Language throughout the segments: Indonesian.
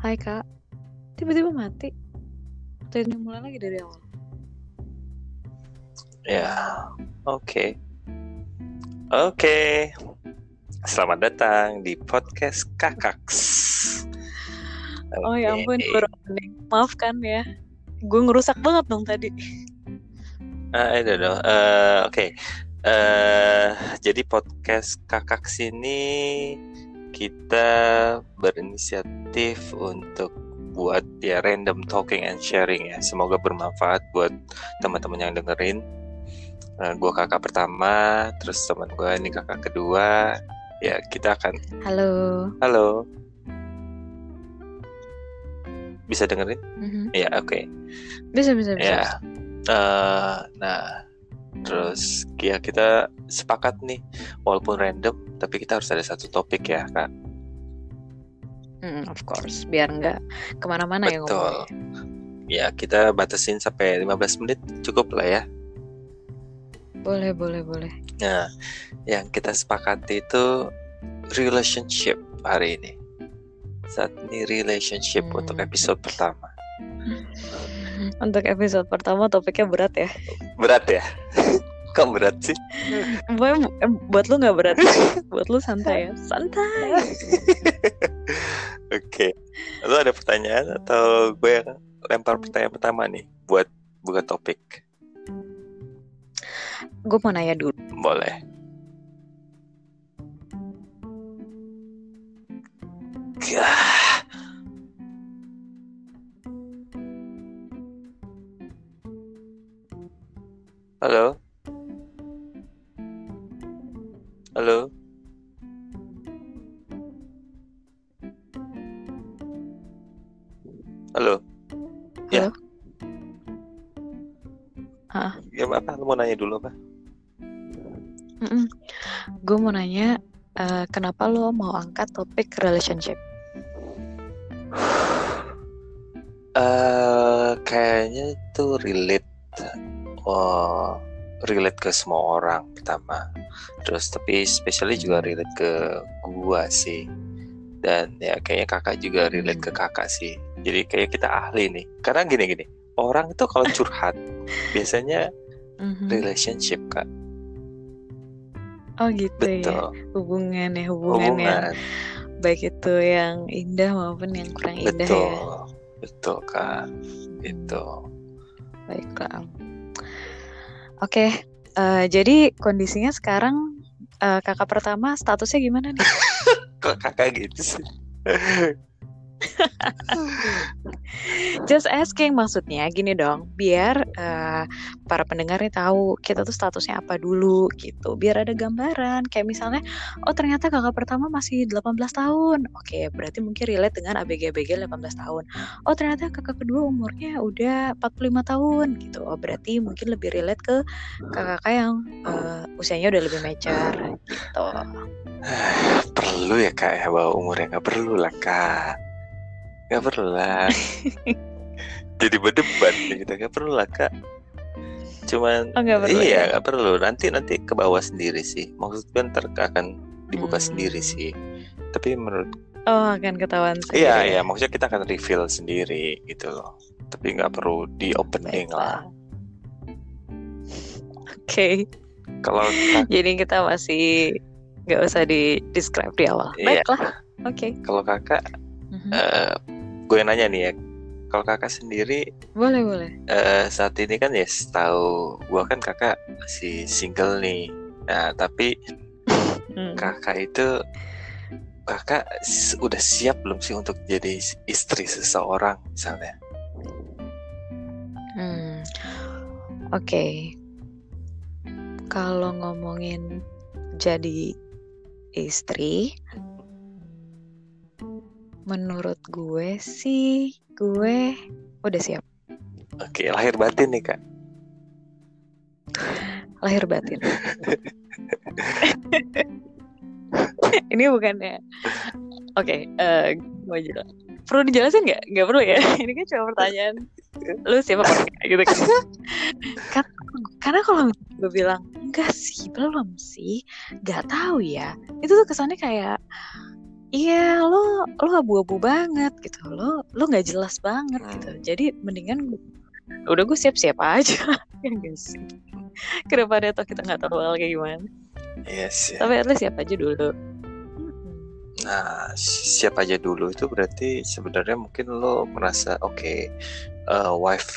Hai kak, tiba-tiba mati. Ini mulai lagi dari awal? Ya, oke. Oke. Selamat datang di podcast Kakaks. Oh ya ampun, baru opening. Maafkan ya. Gue ngerusak banget dong tadi. Ah, I don't know. Eh, Oke. Eh, jadi podcast Kakaks ini kita berinisiatif untuk buat ya random talking and sharing ya. Semoga bermanfaat buat teman-teman yang dengerin. Eh, gua kakak pertama, terus teman gue ini kakak kedua. Ya kita akan Halo. halo. Bisa dengerin? Mhm. Ya oke. Bisa, bisa, bisa. Ya. Eh, nah, terus ya kita sepakat nih, walaupun random, tapi kita harus ada satu topik ya, Kak. Mm, of course, biar nggak ke mana-mana ya Betul. ngomongnya. Ya, kita batasin sampai 15 menit cukup lah ya. Boleh, boleh, boleh. Nah, yang kita sepakati itu relationship hari ini. Saat ini relationship Hmm. untuk episode pertama. Untuk episode pertama topiknya berat ya. Berat ya? Kok berat sih? Buat, buat lu nggak berat, buat lu santai ya. Santai. Oke. Lu ada pertanyaan atau gue yang lempar pertanyaan pertama nih buat buka topik? Gue mau nanya dulu. Boleh. Gah. Halo? Halo? Halo? Ya. Halo? Hah? Ya apa? Lu mau nanya dulu apa? Gue mau nanya, eh, kenapa lo mau angkat topik relationship? eh kayaknya itu relate oh, relate ke semua orang pertama. Terus tapi especially juga relate ke gua sih. Dan ya kayaknya kakak juga relate ke kakak sih. Jadi kayak kita ahli nih. Karena gini gini. Orang itu kalau curhat biasanya Mhm. relationship kak. Oh gitu ya, betul. Hubungan ya, hubungan, yang hubungan. baik itu yang indah maupun yang kurang indah betul ya. betul. Kak. Itu Baiklah. Oke, eh, jadi kondisinya sekarang eh, kakak pertama statusnya gimana nih? kok kakak gitu sih Just asking maksudnya gini dong, biar eh, para pendengar tahu kita tuh statusnya apa dulu gitu. Biar ada gambaran kayak misalnya oh ternyata kakak pertama masih 18 tahun. Oke, berarti mungkin relate dengan ABG-ABG 18 tahun. Oh ternyata kakak kedua umurnya udah 45 tahun gitu. Oh berarti mungkin lebih relate ke kakak-kakak yang eh, usianya udah lebih mature gitu. perlu ya kak ya bawa umurnya nggak perlu lah kak nggak perlu lah jadi berdebat gitu nggak perlu lah kak cuman Oh nggak perlu iya ya? nggak perlu nanti nanti ke bawah sendiri sih maksudnya ntar akan dibuka Hmm. sendiri sih tapi menurut Oh akan ketahuan sendiri. iya ya? iya maksudnya kita akan reveal sendiri gitu loh tapi nggak perlu di opening lah Oke. kalau kak- Jadi kita masih nggak usah di describe di awal. Iya. Baiklah. Oke. kalau kakak Mhm. eh, gue nanya nih ya kalau kakak sendiri Boleh boleh. eh, saat ini kan ya setahu gua kan kakak masih single nih. Nah, tapi Hmm. kakak itu kakak udah siap belum sih untuk jadi is- istri seseorang misalnya? Hmm. Oke. Kalau ngomongin jadi istri, menurut gue sih gue udah siap Oke, lahir batin nih kak. lahir batin. Ini bukannya. Oke, eh mau jelas. Perlu dijelasin nggak? Nggak perlu ya. Ini kan cuma pertanyaan. Lu siapa apa enggak gitu kan? Kan- karena kalau gue bilang enggak sih, belum sih, nggak tahu ya. Itu tuh kesannya kayak iya lo lo abu-abu banget gitu lo lo nggak jelas banget Hmm. gitu jadi mendingan udah gue siap-siap aja ya sih kenapa ada toh kita nggak tahu hal kayak gimana Iya sih. tapi at least siap aja dulu Mm-mm. Nah, si- siap aja dulu itu berarti sebenarnya mungkin lo merasa oke eh, wife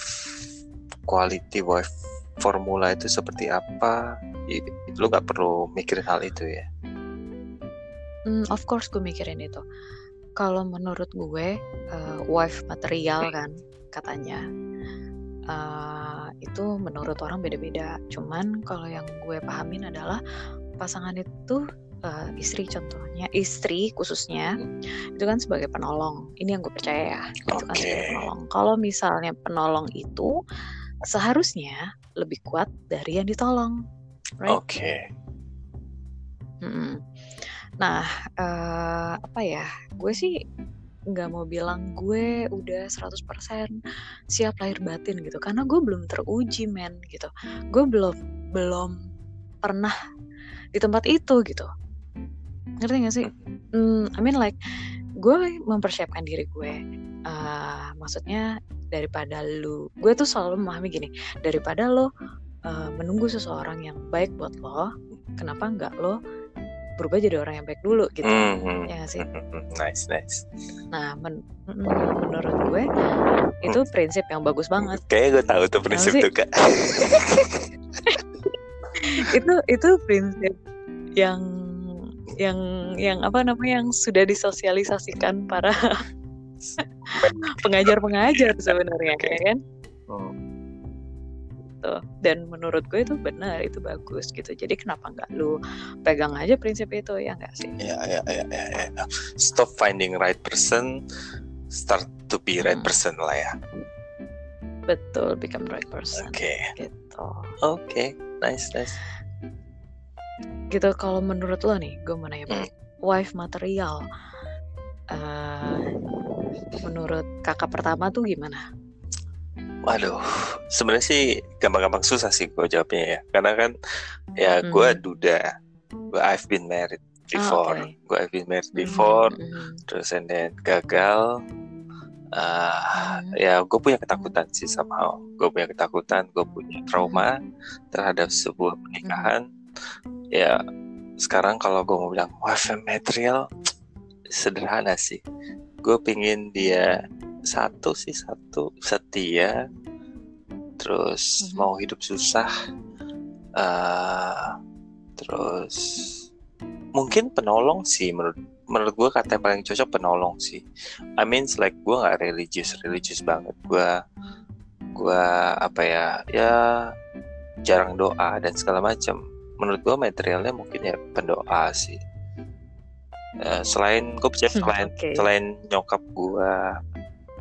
quality wife formula itu seperti apa? Lo nggak perlu mikirin hal itu ya. Hmm, of course gue mikirin itu. Kalau menurut gue, eh, wife material kan katanya. eh, itu menurut orang beda-beda. Cuman kalau yang gue pahamin adalah pasangan itu eh, istri contohnya, istri khususnya itu kan sebagai penolong. Ini yang gue percaya ya. Itu kan sebagai penolong. Kalau misalnya penolong itu seharusnya lebih kuat dari yang ditolong. Right? Oke. Mm-mm. Nah, eh, apa ya? Gue sih nggak mau bilang gue udah 100% siap lahir batin gitu karena gue belum teruji men gitu. Gue belum belum pernah di tempat itu gitu. Ngerti gak sih? Hmm, I mean like gue mempersiapkan diri gue. Eh, maksudnya daripada lu, gue tuh selalu memahami gini, daripada lo eh, menunggu seseorang yang baik buat lo, kenapa nggak lo berubah jadi orang yang baik dulu gitu Mhm. ya sih Nice, nice. nah men- menurut gue itu prinsip yang bagus banget Kayaknya gue tahu tuh prinsip sih? tuh kak. itu itu prinsip yang yang yang apa namanya yang sudah disosialisasikan para pengajar-pengajar sebenarnya Oke. ya kan Hmm. Tuh. dan menurut gue itu benar itu bagus gitu jadi kenapa nggak lu pegang aja prinsip itu ya nggak sih Ya, ya, ya, ya, ya. Stop finding right person, start to be right Hmm. person lah ya. betul become right person Oke, gitu oke, nice, nice. gitu kalau menurut lo nih gue mau nanya Hmm. wife material eh menurut kakak pertama tuh gimana Waduh, sebenarnya sih gampang-gampang susah sih gue jawabnya ya, karena kan ya gue Hmm. duda, gue I've been married before, oke. gue I've been married before, mhm. terus and then gagal. Ah, Hmm. ya gue punya ketakutan sih somehow, gue punya ketakutan, gue punya trauma terhadap sebuah pernikahan. Ya sekarang kalau gue mau bilang wife material, sederhana sih. Gue pingin dia satu sih satu setia, terus Mhm. mau hidup susah, eh terus mungkin penolong sih menurut menurut gue kata yang paling cocok penolong sih. I mean like gue nggak religius religius banget. Gue gue apa ya ya jarang doa dan segala macam. Menurut gue materialnya mungkin ya pendoa sih. Eh, selain gue percaya Hmm, selain oke. selain nyokap gue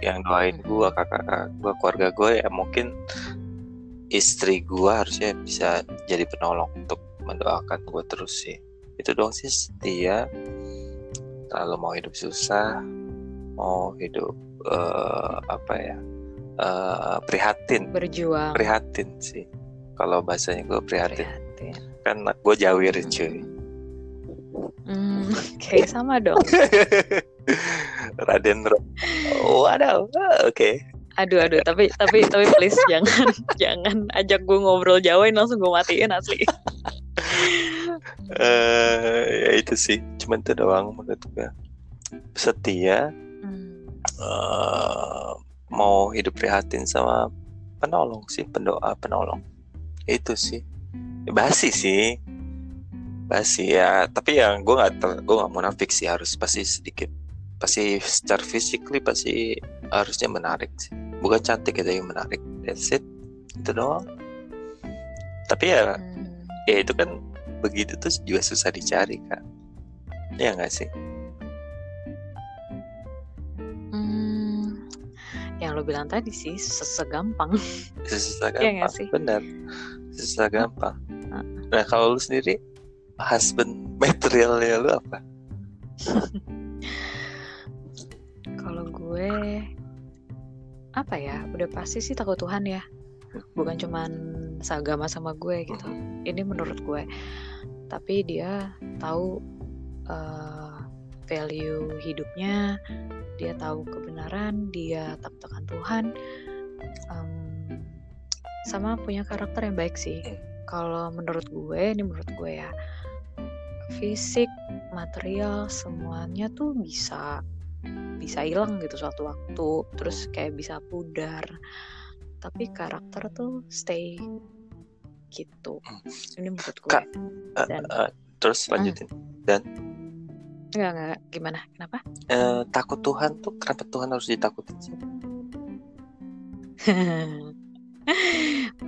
yang doain gue kakak gue keluarga gue ya mungkin istri gue harusnya bisa jadi penolong untuk mendoakan gue terus sih. Itu doang sih setia. Kalau mau hidup susah mau hidup eh, apa ya eh, prihatin. Berjuang. Prihatin sih. Kalau bahasanya gue prihatin. Prihatin. Kan gue jawir cuy. Hmm, oke sama dong Raden Waduh, oke. aduh aduh tapi tapi tapi please jangan jangan ajak gue ngobrol Jawain langsung gue matiin asli Eh, ya itu sih, cuman itu doang menurut gue. Setia, Hmm, eh, mau hidup prihatin sama penolong sih, pendoa penolong. Itu sih, basi sih, basi ya. Tapi yang gue nggak gue nggak munafik sih harus pasti sedikit, pasti secara physically pasti harusnya menarik sih. Bukan cantik ya, tapi menarik. That's it, itu doang. Tapi ya hmm. ya itu kan begitu tuh juga susah dicari kan ya nggak sih? Hmm, yang lo bilang tadi sih sesegampang. Susah Iya nggak gampang sih? benar. Susah gampang nah kalau lu sendiri husband materialnya lu apa gue apa ya udah pasti sih takut Tuhan ya. Bukan cuman seagama sama gue gitu. Ini menurut gue. Tapi dia tahu eh, value hidupnya dia tahu kebenaran dia takut akan Tuhan. Um, sama punya karakter yang baik sih. Kalau menurut gue ini menurut gue ya fisik material semuanya tuh bisa bisa hilang gitu suatu waktu terus kayak bisa pudar. Tapi karakter tuh stay gitu. Ini menurut gue. Kak, uh, dan uh, terus lanjutin. Dan? Enggak enggak. Gimana? Kenapa? Uh, takut Tuhan tuh kenapa Tuhan harus ditakutin sih?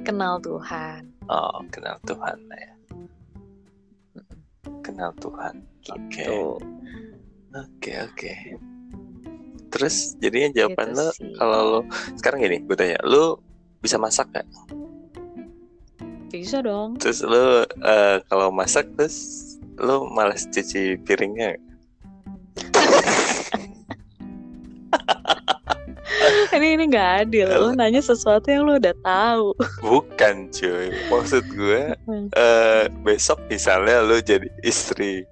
Kenal Tuhan. Oh kenal Tuhan ya. Kenal Tuhan. Oke. Gitu oke oke terus jadinya jawaban Gitu lo kalau lo sekarang gini gue tanya lo bisa masak gak bisa dong. Terus lo eh, kalau masak terus lo malas cuci piringnya ini ini nggak adil. Lo nanya sesuatu yang lo udah tahu. Bukan cuy. Maksud gue Hmm. eh besok misalnya lo jadi istri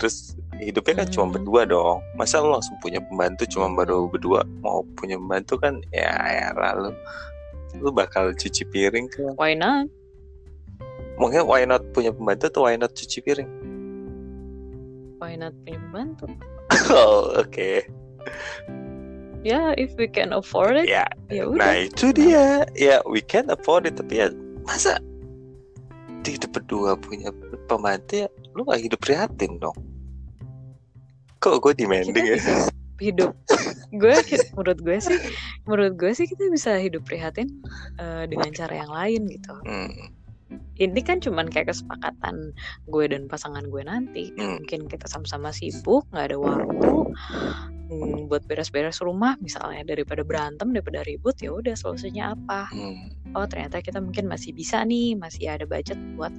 terus hidupnya kan cuma Hmm. berdua dong. Masa lo langsung punya pembantu cuma baru berdua? Mau punya pembantu kan ya ya lalu lo bakal cuci piring kan why not? Mungkin why not punya pembantu atau why not cuci piring? Why not punya pembantu? Oh oke. Ya if we can afford it ya ya nah udah. itu dia. Ya we can afford it tapi ya masa tidak berdua punya pembantu ya lu gak hidup prihatin dong kok gue demanding kita ya hidup. Gue menurut gue sih menurut gue sih kita bisa hidup prihatin eh, dengan cara yang lain gitu. Hmm, ini kan cuman kayak kesepakatan gue dan pasangan gue nanti. Hmm. mungkin kita sama-sama sibuk nggak ada waktu hmm, buat beres-beres rumah misalnya daripada berantem daripada ribut ya udah solusinya apa? Hmm, oh ternyata kita mungkin masih bisa nih masih ada budget buat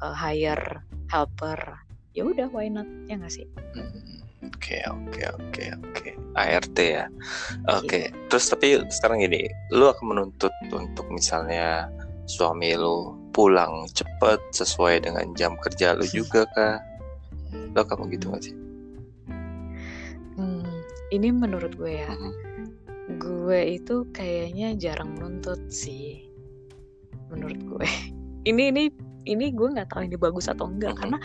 uh, hire helper. Ya udah why not? Ya nggak sih? Hmm. Oke oke oke oke. ART ya. Oke terus tapi sekarang gini Lu akan menuntut untuk misalnya Suami lu pulang cepet Sesuai dengan jam kerja lu juga kah? Lo kamu gitu gak sih? Hmm, ini menurut gue ya. Mhm. gue itu kayaknya jarang menuntut sih menurut gue. Ini ini ini gue nggak tahu ini bagus atau enggak Mhm. karena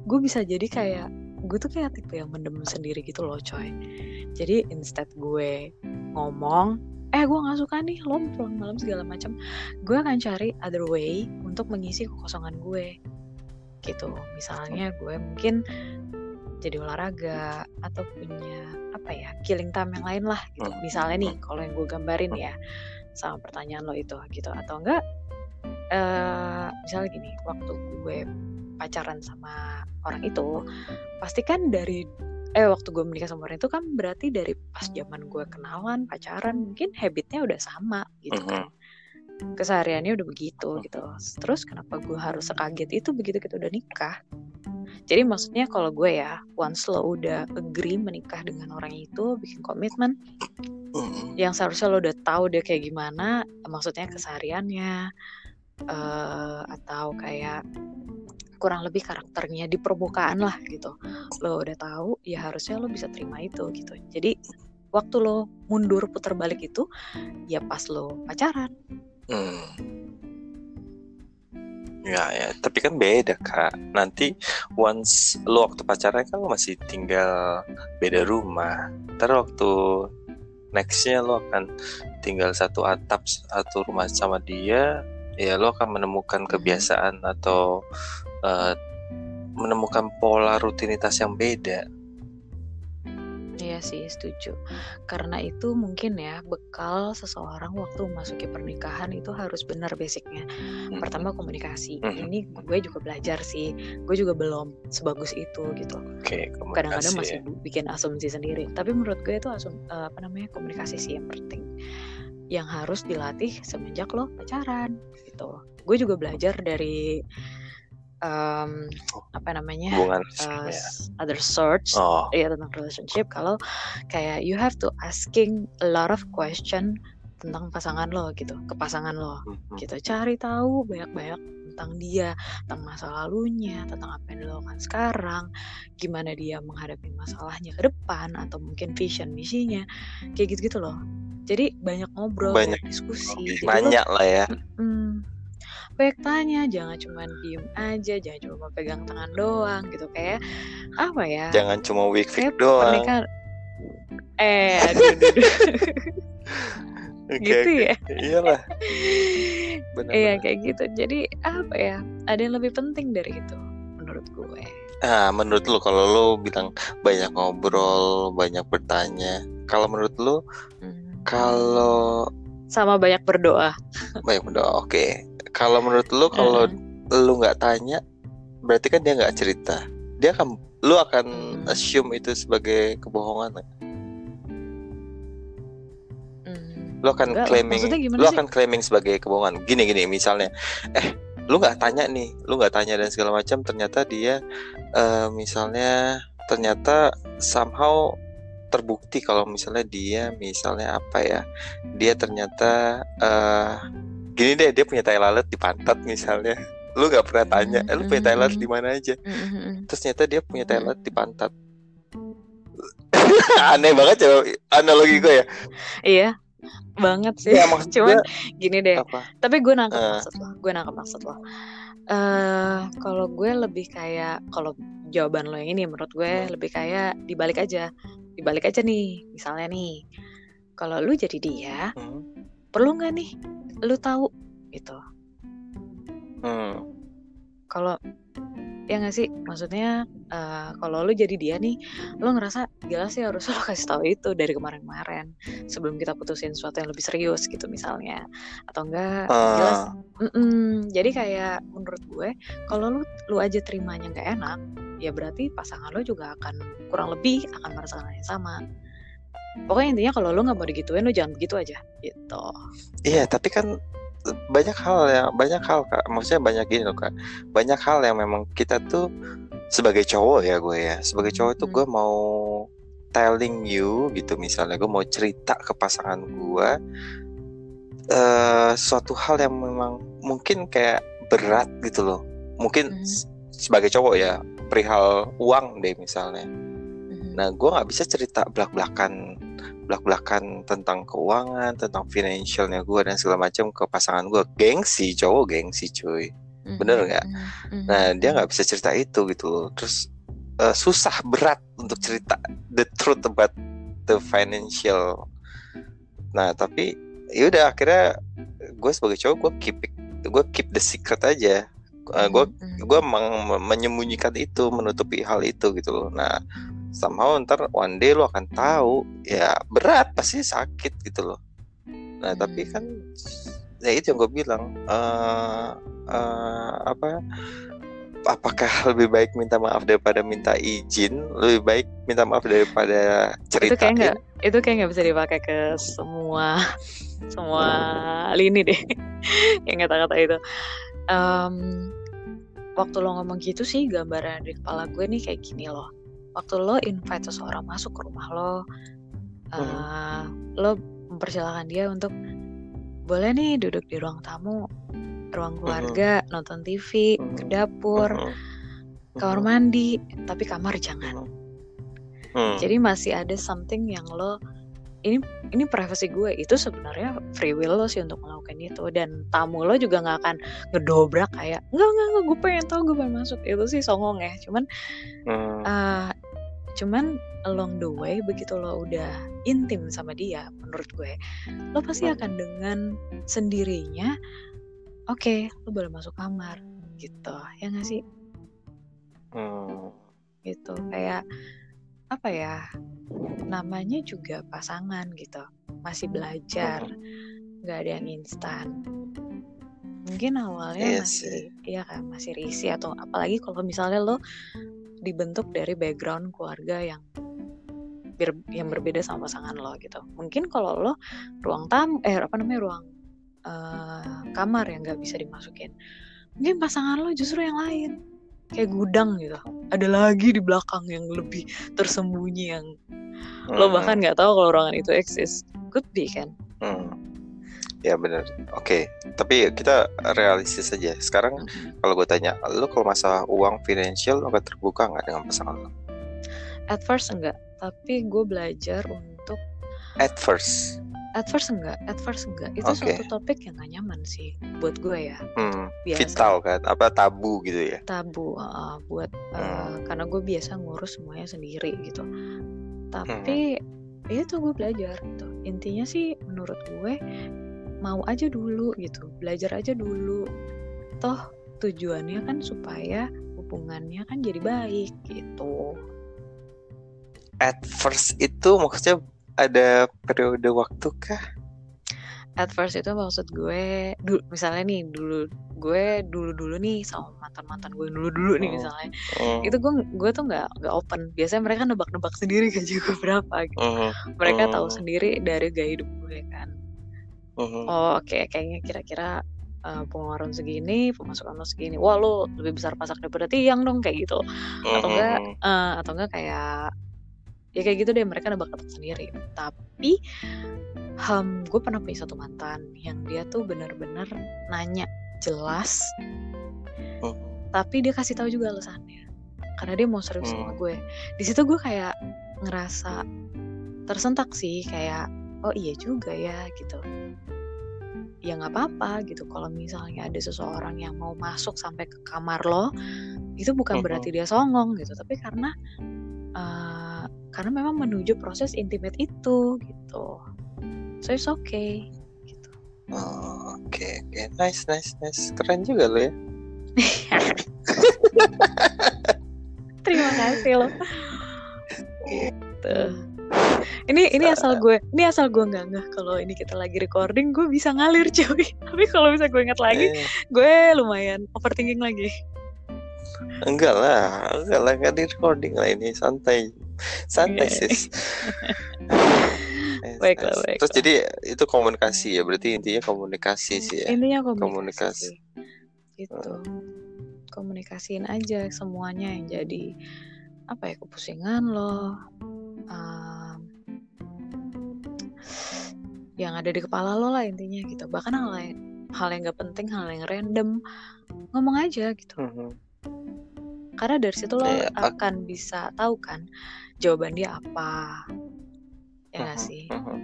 gue bisa jadi kayak gue tuh kayak tipe yang mendem sendiri gitu loh coy. Jadi instead gue ngomong eh gue nggak suka nih lo pulang malam segala macam gue akan cari other way untuk mengisi kekosongan gue. Gitu. Misalnya gue mungkin jadi olahraga atau punya apa ya killing time yang lain lah gitu. Hmm. misalnya nih kalau yang gue gambarin ya sama pertanyaan lo itu gitu. Atau enggak eh misalnya gini waktu gue pacaran sama orang itu pasti kan dari eh waktu gue menikah sama orang itu kan berarti dari pas zaman gue kenalan pacaran mungkin habitnya udah sama gitu kan. Kesehariannya udah begitu gitu. Terus kenapa gue harus sekaget itu begitu kita udah nikah? Jadi maksudnya kalau gue ya once lo udah agree menikah dengan orang itu bikin komitmen yang seharusnya lo udah tahu dia kayak gimana maksudnya kesehariannya eh atau kayak kurang lebih karakternya di permukaan lah gitu lo udah tahu ya harusnya lo bisa terima itu gitu jadi waktu lo mundur putar balik itu ya pas lo pacaran Hmm. Ya ya, tapi kan beda kak. Nanti once lo waktu pacaran kan lo masih tinggal beda rumah. Ntar waktu nextnya lo akan tinggal satu atap satu rumah sama dia, ya lo akan menemukan kebiasaan atau eh, menemukan pola rutinitas yang beda. Iya sih setuju karena itu mungkin ya bekal seseorang waktu memasuki pernikahan itu harus benar basicnya Hmm. pertama komunikasi Mhm. ini gue juga belajar sih gue juga belum sebagus itu gitu Oke, kadang-kadang komunikasi masih ya. bikin asumsi sendiri tapi menurut gue itu asum eh, apa namanya komunikasi sih yang penting yang harus dilatih semenjak lo pacaran gitu. Gue juga belajar dari em, apa namanya hubungan eh, ya. s- other search Oh, ya tentang relationship. Kalau kayak you have to asking a lot of question tentang pasangan lo gitu. Ke pasangan lo mhm. gitu. Cari tahu banyak-banyak tentang dia, tentang masa lalunya, tentang apa yang dilakukan sekarang, gimana dia menghadapi masalahnya ke depan atau mungkin vision misinya, kayak gitu-gitu loh. Jadi banyak ngobrol, Banyak banyak diskusi. Jadi lo lah ya. mm, banyak tanya, jangan cuma diem aja, jangan cuma pegang tangan doang gitu kayak apa ya? Jangan cuma week doang. pernikahan eh aduh, aduh, aduh. Gitu ya. Iyalah, Iya benar-benar. kayak gitu. Jadi apa ya? Ada yang lebih penting dari itu menurut gue. Ah, menurut lu kalau lu bilang banyak ngobrol, banyak bertanya, kalau menurut lu Hmm. kalau Sama banyak berdoa. banyak berdoa, oke. Kalau menurut lu kalau Heeh. lu nggak tanya, berarti kan dia nggak cerita. Dia akan, lu akan Hmm. assume itu sebagai kebohongan. Lu akan Enggak claiming, lu sih? akan claiming sebagai kebohongan. Gini gini, misalnya, eh, lu nggak tanya nih, lu nggak tanya dan segala macam, ternyata dia, eh, misalnya, ternyata somehow terbukti kalau misalnya dia, misalnya apa ya, dia ternyata, eh, gini deh, dia punya tai lalat di pantat misalnya, lu nggak pernah tanya, eh, lu punya tai lalat di mana aja, Hmm. terus ternyata dia punya tai lalat di pantat. Aneh banget ya analogi gue ya. Iya, banget sih. Iya maksud Cuman gini deh. apa? Tapi gue nangkep Eh. maksud lo. Gue nangkep maksud lo. Eh, kalau gue lebih kayak kalau jawaban lo yang ini menurut gue Hmm. lebih kayak dibalik aja. Dibalik aja nih. Misalnya nih, kalau lu jadi dia, Hmm. perlu nggak nih lu tahu gitu. Hmm. Kalau ya nggak sih, maksudnya eh, kalau lu jadi dia nih, lu ngerasa gila sih harus lo kasih tahu itu dari kemarin-kemarin sebelum kita putusin sesuatu yang lebih serius gitu misalnya, atau enggak jelas Ah, Mm-mm. Jadi kayak menurut gue kalau lu lu aja terimanya nggak enak, ya berarti pasangan lu juga akan kurang lebih akan merasakan yang sama. Pokoknya intinya kalau lu nggak mau digituin, lu jangan begitu aja, gitu. iya, tapi kan banyak hal yang banyak hal kak, maksudnya banyak gini loh kak, banyak hal yang memang kita tuh sebagai cowok ya gue ya, sebagai cowok tuh Hmm. gue mau telling you gitu misalnya, gue mau cerita ke pasangan gue eh suatu hal yang memang mungkin kayak berat gitu loh, mungkin s- sebagai cowok ya perihal uang deh misalnya. Mhm. Nah, gue nggak bisa cerita belak-belakan, belak-belakan tentang keuangan, tentang financialnya gue dan segala macam ke pasangan gue. Gengsi, cowok gengsi, cuy. bener nggak? mhm, mhm, Nah, dia nggak bisa cerita itu gitu loh. Terus eh, susah berat untuk cerita the truth about the financial. Nah, tapi ya udah akhirnya gue sebagai cowok gue keep gue keep the secret aja. gue Mhm, mhm. gue meng- menyembunyikan itu menutupi hal itu gitu loh nah somehow ntar one day lo akan tahu ya berat pasti sakit gitu loh. Nah tapi Hmm. kan ya itu yang gue bilang eh eh, apa apakah lebih baik minta maaf daripada minta izin? Lebih baik minta maaf daripada itu kayak nggak itu kayak nggak bisa dipakai ke semua semua lini deh. Yang kata-kata itu. Em, waktu lo ngomong gitu sih gambaran di kepala gue nih kayak gini loh waktu lo invite seseorang masuk ke rumah lo eh, lo mempersilahkan dia untuk boleh nih duduk di ruang tamu ruang keluarga nonton TV ke Mhm. dapur Mhm. kamar mandi tapi kamar jangan Hmm. Jadi masih ada something yang lo ini ini privasi gue. Itu sebenarnya free will lo sih untuk melakukan itu. Dan tamu lo juga nggak akan ngedobrak kayak enggak enggak enggak gue pengen tahu gue pengen masuk. Itu sih songong ya. Cuman Hmm. eh cuman along the way begitu lo udah intim sama dia menurut gue lo pasti Hmm. akan dengan sendirinya oke lo boleh masuk kamar gitu. Ya nggak sih? Hmm. gitu. Kayak apa ya namanya juga pasangan gitu. Masih belajar. Nggak ada yang instan. Mungkin awalnya Iya masih sih. iya kan masih risih atau apalagi kalau misalnya lo dibentuk dari background keluarga yang ber- yang berbeda sama pasangan lo gitu. Mungkin kalau lo ruang tam eh apa namanya ruang eh, kamar yang nggak bisa dimasukin mungkin pasangan lo justru yang lain kayak gudang gitu. Ada lagi di belakang yang lebih tersembunyi yang lo Hmm. bahkan nggak tahu kalau ruangan itu eksis. Could be kan? Hmm. ya benar. Oke tapi kita realistis saja sekarang Mhm. kalau gue tanya lu kalau masalah uang financial lu akan terbuka nggak dengan pasangan lu At first enggak, tapi gue belajar untuk at first at first enggak, at first enggak. Itu Oke. suatu topik yang gak nyaman sih buat gue ya. hmm, Biasa vital kan apa tabu gitu ya tabu uh, buat uh, Hmm. karena gue biasa ngurus semuanya sendiri gitu. Tapi ya itu gue belajar gitu. Intinya sih menurut gue mau aja dulu gitu, belajar aja dulu. Toh tujuannya kan supaya hubungannya kan jadi baik gitu. at first itu maksudnya ada periode waktu kah At first itu maksud gue, du- misalnya nih dulu gue dulu dulu nih sama mantan mantan gue dulu dulu nih Hmm. misalnya, Hmm, itu gue gue tuh nggak nggak open. Biasanya mereka nebak-nebak sendiri gaji gue berapa gitu. mhm, Mereka tahu sendiri dari gaya hidup gue kan. Oh oke kayaknya kira-kira uh, pengeluaran segini, pemasukan lo segini. Wah lo lebih besar pasak daripada tiang dong kayak gitu. Atau enggak Mhm. eh, atau enggak kayak ya kayak gitu deh mereka nebak-nebak sendiri. Tapi hem, gue pernah punya satu mantan yang dia tuh benar-benar nanya jelas, Mhm. tapi dia kasih tahu juga alasannya. Karena dia mau serius sama Hmm. gue. Di situ gue kayak ngerasa tersentak sih kayak oh iya juga ya gitu. Ya nggak apa-apa gitu kalau misalnya ada seseorang yang mau masuk sampai ke kamar lo itu bukan Mhm. berarti dia songong gitu tapi karena eh, karena memang menuju proses intimate itu gitu. So it's okay gitu. Oh, oke oke. Nice nice nice. Keren juga lo ya. Terima kasih lo gitu ini ini asal gue ini asal gue nggak ngeh kalau ini kita lagi recording gue bisa ngalir cuy. Tapi kalau bisa gue ingat lagi Eh, gue lumayan overthinking lagi enggak lah enggak lah enggak di recording lah ini santai. Santai sis. Baiklah, baiklah. terus jadi itu komunikasi ya berarti intinya komunikasi sih ya. Intinya komunikasi, Komunikasi. gitu. Komunikasiin aja semuanya yang jadi apa ya kepusingan lo um, yang ada di kepala lo lah intinya gitu. Bahkan hal yang hal yang gak penting hal yang random ngomong aja gitu. Mhm. Karena dari situ lo ak- akan bisa tahu kan jawaban dia apa ya nggak Mhm, sih mhm,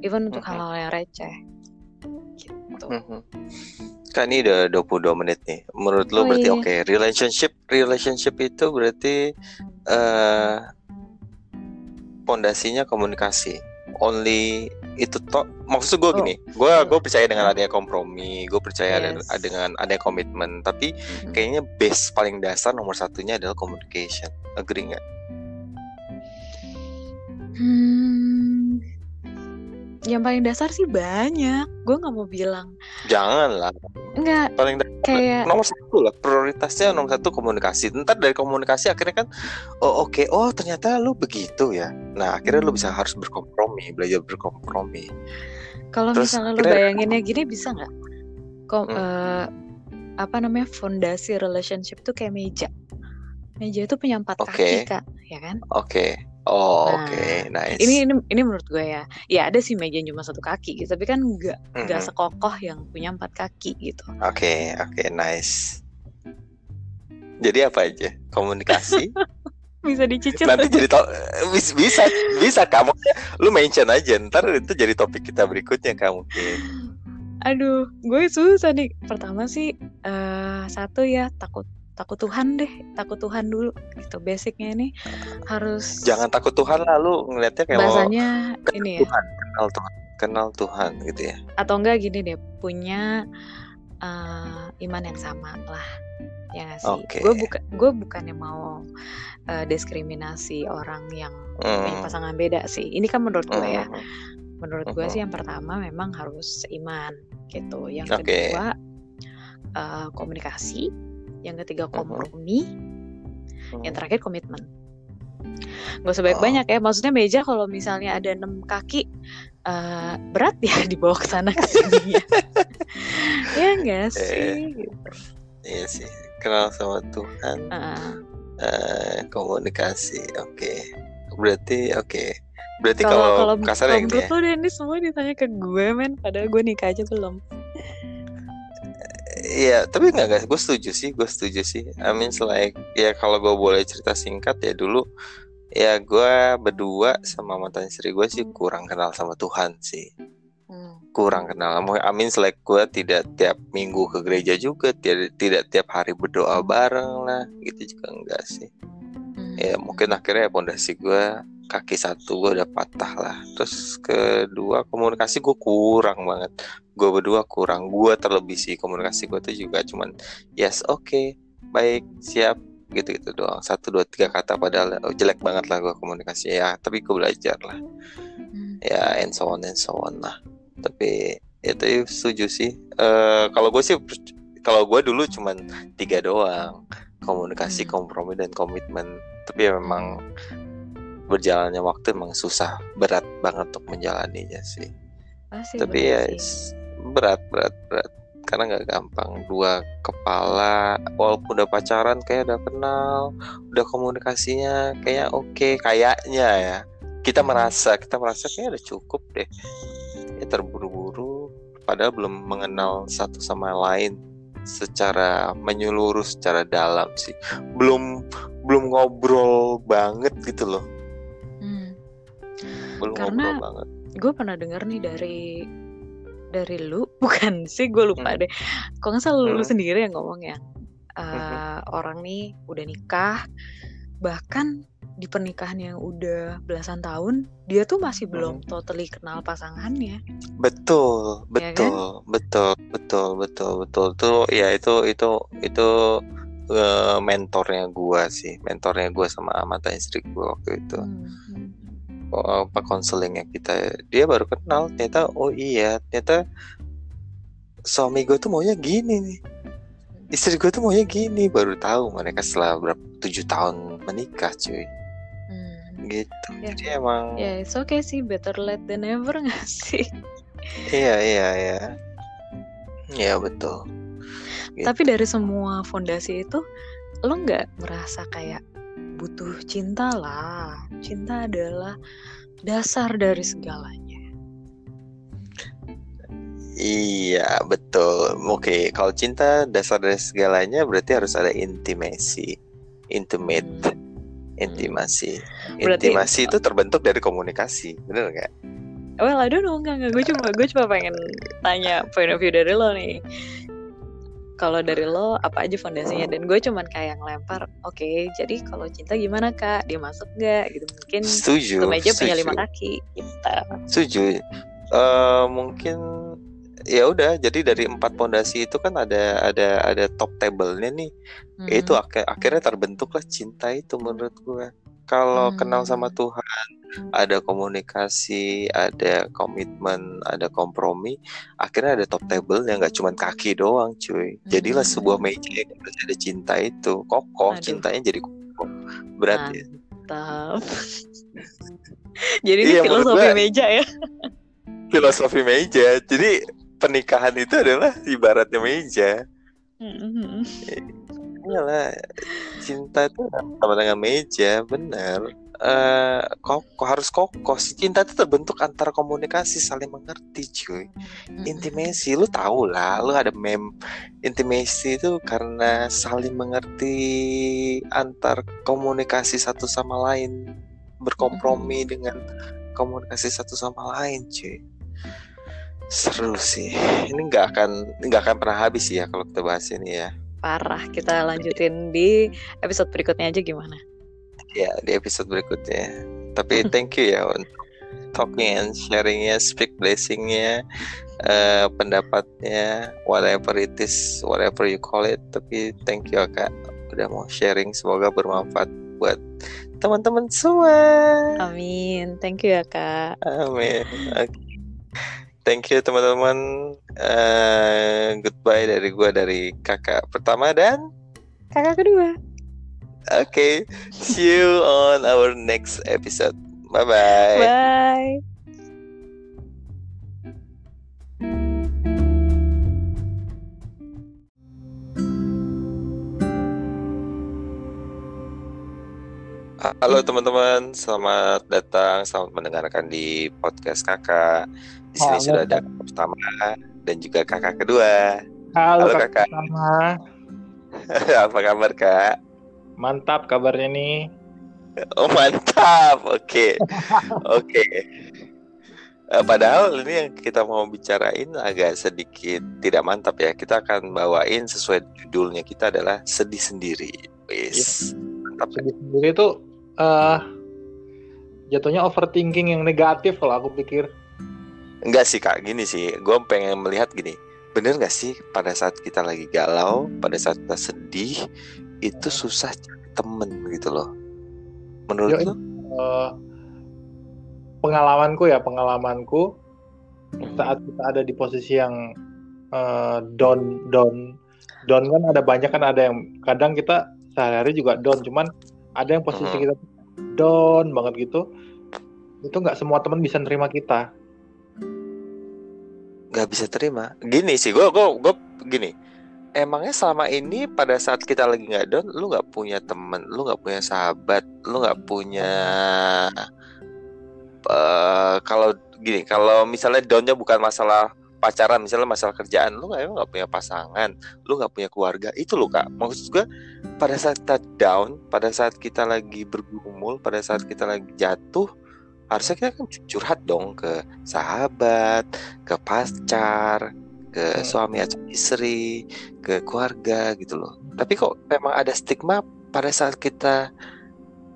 even untuk Mhm. hal-hal yang receh gitu. Kan ini udah 22 menit nih. Menurut lo Oh, berarti iya. oke, relationship relationship itu berarti eh pondasinya komunikasi. Only itu toh maksud gue Oh. gini, gue gue percaya dengan adanya kompromi, gue percaya ada- Yes. dengan adanya komitmen, tapi Mhm. kayaknya base paling dasar nomor satunya adalah communication. Agree nggak? Hmm, yang paling dasar sih banyak. Gue nggak mau bilang Jangan lah, enggak paling dasar kayak nomor satu lah prioritasnya nomor satu komunikasi ntar dari komunikasi akhirnya kan oh oke oh ternyata lu begitu ya nah akhirnya lu bisa harus berkompromi belajar berkompromi kalau misalnya lu bayanginnya gini bisa nggak? Kom, Hmm. eh, apa namanya fondasi relationship tuh kayak meja. Meja itu punya empat kaki Oke. kak, ya kan? oke oh Nah, oke nice Ini ini ini menurut gue ya. Ya ada sih meja yang cuma satu kaki gitu, tapi kan nggak nggak Mhm. sekokoh yang punya empat kaki gitu. oke oke nice jadi apa aja komunikasi Bisa dicicil. nanti jadi to- bis- bisa bisa kamu lu mention aja ntar itu jadi topik kita berikutnya kamu Aduh, gue susah nih. Pertama sih eh satu ya takut takut Tuhan deh, takut Tuhan dulu gitu. Basicnya ini harus jangan takut Tuhan lah lu ngelihatnya kayak mau bahasanya ini ya. Tuhan kenal Tuhan kenal Tuhan gitu ya Atau enggak gini deh, punya eh, iman yang sama lah. Ya nggak sih? Oke. Gue bukan gue bukannya mau eh, diskriminasi orang yang punya Hmm. pasangan beda sih. Ini kan menurut gue ya. Hmm. Menurut gue Mhm. sih yang pertama memang harus seiman gitu. Yang Oke. kedua eh, komunikasi. Yang ketiga Mhm. kompromi. Hmm. Yang terakhir komitmen. Gak sebaik banyak ya. Maksudnya meja kalau misalnya ada enam kaki eh, berat ya dibawa ke sana ke sini ya. ya enggak sih. Gitu. Iya sih, kenal sama Tuhan, Heeh. eh, komunikasi, oke. Berarti oke. berarti Kalau kalau kasar yang menurut ini ya lo ini semua ditanya ke gue men, padahal gue nikah aja belum. Iya, tapi nggak guys, gue setuju sih, gue setuju sih. I mean like ya kalau gue boleh cerita singkat ya dulu, ya gue berdua sama mantan istri gue sih kurang kenal sama Tuhan sih, Hmm. kurang kenal. I mean like gue tidak tiap minggu ke gereja juga, tidak tidak tiap hari berdoa bareng lah, gitu juga enggak sih. Hmm. Ya mungkin akhirnya pondasi gue kaki satu gue udah patah lah. Terus kedua komunikasi gue kurang banget. Gue berdua kurang. Gue terlebih sih komunikasi gue tuh juga cuman yes oke baik siap gitu-gitu doang. Satu dua tiga kata padahal oh, jelek banget lah gue komunikasi ya. Tapi gue belajar lah. Hmm. Ya and so on and so on lah. Tapi itu setuju sih. Eh kalau gue sih kalau gue dulu cuman tiga doang komunikasi, Hmm. kompromi dan komitmen. Tapi ya memang berjalannya waktu emang susah, berat banget untuk menjalaninya sih. Pasti Tapi ya sih. Berat, berat, berat. Karena nggak gampang. Dua kepala, walaupun udah pacaran, kayak udah kenal, udah komunikasinya kayak oke, kayaknya ya. Kita merasa, kita merasa kayak udah cukup deh. Ya terburu-buru, padahal belum mengenal satu sama lain secara menyeluruh, secara dalam sih. Belum belum ngobrol banget gitu loh. Hmm. Belum Karena- ngobrol banget. Gue pernah denger nih dari dari lu, bukan sih gue lupa Hmm. deh. Kok nggak salah lu Hmm. sendiri yang ngomong ya. Hmm. orang nih udah nikah, bahkan di pernikahan yang udah belasan tahun, dia tuh masih belum totally kenal pasangannya. Betul, Ya kan? betul, betul, betul, betul, betul. Tuh ya itu itu itu eh, mentornya gua sih, mentornya gua sama mantan istri gua waktu itu. Hmm, apa konselingnya kita, dia baru kenal ternyata oh iya ternyata suami gue tuh maunya gini nih, istri gue tuh maunya gini, baru tahu mereka setelah berapa tujuh tahun menikah cuy, Hmm. gitu. Ya. Jadi emang Ya, it's okay sih, better late than never gak sih? iya iya iya, iya betul. Gitu. Tapi dari semua fondasi itu, lo nggak merasa kayak butuh cinta lah. Cinta adalah dasar dari segalanya. Iya betul. Oke, kalau cinta dasar dari segalanya berarti harus ada intimasi, intimate, intimasi. Berarti- Intimasi itu terbentuk dari komunikasi, bener nggak? Well, I don't know, enggak, enggak. Gue cuma, gue cuma pengen tanya point of view dari lo nih. Kalau dari lo, apa aja fondasinya? Dan gue cuman kayak ngelempar, oke, jadi kalau cinta gimana kak? Dia masuk nggak? Gitu mungkin Setuju. kemeja punya lima kaki, gitu. Setuju. Eh, mungkin ya udah. Jadi dari empat pondasi itu kan ada ada ada top table-nya nih. Hmm. Itu ak- akhirnya terbentuklah cinta itu menurut gue. Kalau Hmm. kenal sama Tuhan, ada komunikasi, ada komitmen, ada kompromi, akhirnya ada top table yang nggak cuma kaki doang, cuy. Jadilah Hmm. sebuah meja yang harus ada cinta itu, kokoh, Aduh. cintanya jadi kokoh. Berat ya. Jadi ini Iya, filosofi gue- meja ya. Filosofi meja. Jadi pernikahan itu adalah ibaratnya meja. Hmm. Iyalah, cinta itu sama dengan meja, bener. Eh, kokoh harus kokoh. Si cinta itu terbentuk antara komunikasi, saling mengerti, cuy. Intimasi, lu tau lah, lu ada mem intimasi itu karena saling mengerti antar komunikasi satu sama lain, berkompromi dengan komunikasi satu sama lain, cuy. Seru sih. Ini nggak akan nggak akan pernah habis ya kalau kita bahas ini ya. Parah, kita lanjutin di episode berikutnya aja gimana? Ya di episode berikutnya. Tapi thank you ya untuk talking and sharingnya, speak blessingnya, eh, pendapatnya, whatever it is, whatever you call it. Tapi thank you kak, udah mau sharing. Semoga bermanfaat buat teman-teman semua. Amin. Thank you ya, Kak. Amin. Oke. Thank you teman-teman. Eh, goodbye dari gua dari kakak pertama dan Kakak kedua. oke. See you on our next episode. Bye bye. Bye. Halo teman-teman, selamat datang, selamat mendengarkan di podcast kakak. Di sini Halo, sudah ada kakak pertama dan juga kakak kedua. Halo, Halo, kakak. Kakak. Sama. Apa kabar kak? Mantap kabarnya nih. Oh mantap, oke, oke. Eh, Padahal ini yang kita mau bicarain agak sedikit tidak mantap ya. Kita akan bawain sesuai judulnya kita adalah sedih sendiri. Wis, mantap. ya? Sedih sendiri itu eh jatuhnya overthinking yang negatif kalau aku pikir. Enggak sih kak, gini sih. Gue pengen melihat gini. Bener gak sih pada saat kita lagi galau, pada saat kita sedih, itu susah cari temen gitu loh. Menurut Yoi. lu? Eh, pengalamanku ya, pengalamanku saat kita ada di posisi yang eh, down down down kan ada banyak kan ada yang kadang kita sehari-hari juga down cuman ada yang posisi kita down banget gitu itu nggak semua teman bisa nerima kita Gak bisa terima. Gini sih, gue gue gue gini. Emangnya selama ini pada saat kita lagi nggak down, lu nggak punya temen, lu nggak punya sahabat, lu nggak punya eh, kalau gini, kalau misalnya downnya bukan masalah pacaran, misalnya masalah kerjaan, lu emang nggak punya pasangan, lu nggak punya keluarga, itu lo kak. Maksud gue pada saat kita down, pada saat kita lagi bergumul, pada saat kita lagi jatuh, harusnya kita kan curhat dong ke sahabat, ke pacar, ke Hmm. suami atau istri, ke keluarga gitu loh. Tapi kok memang ada stigma pada saat kita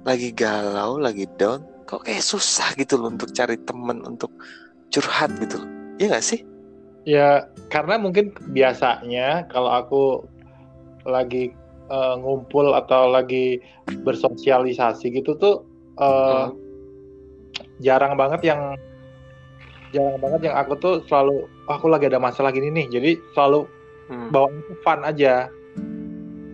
lagi galau, lagi down, kok kayak susah gitu loh untuk cari temen untuk curhat gitu loh. Iya gak sih? Ya, karena mungkin biasanya kalau aku lagi eh, ngumpul atau lagi bersosialisasi gitu tuh eh, Hmm. jarang banget yang jarang banget yang aku tuh selalu "Oh, aku lagi ada masalah gini nih. Jadi selalu Hmm. bawa itu fun aja.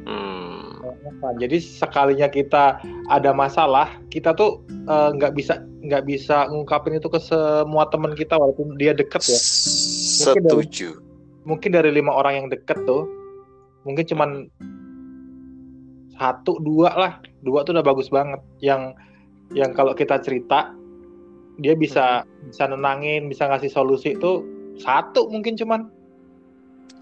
Hmm. Fun. Jadi sekalinya kita ada masalah, kita tuh eh, nggak bisa nggak bisa ngungkapin itu ke semua teman kita walaupun dia deket ya. Setuju. mungkin dari lima orang yang deket tuh mungkin cuman satu dua lah dua tuh udah bagus banget yang yang kalau kita cerita dia bisa bisa nenangin bisa ngasih solusi itu satu mungkin cuman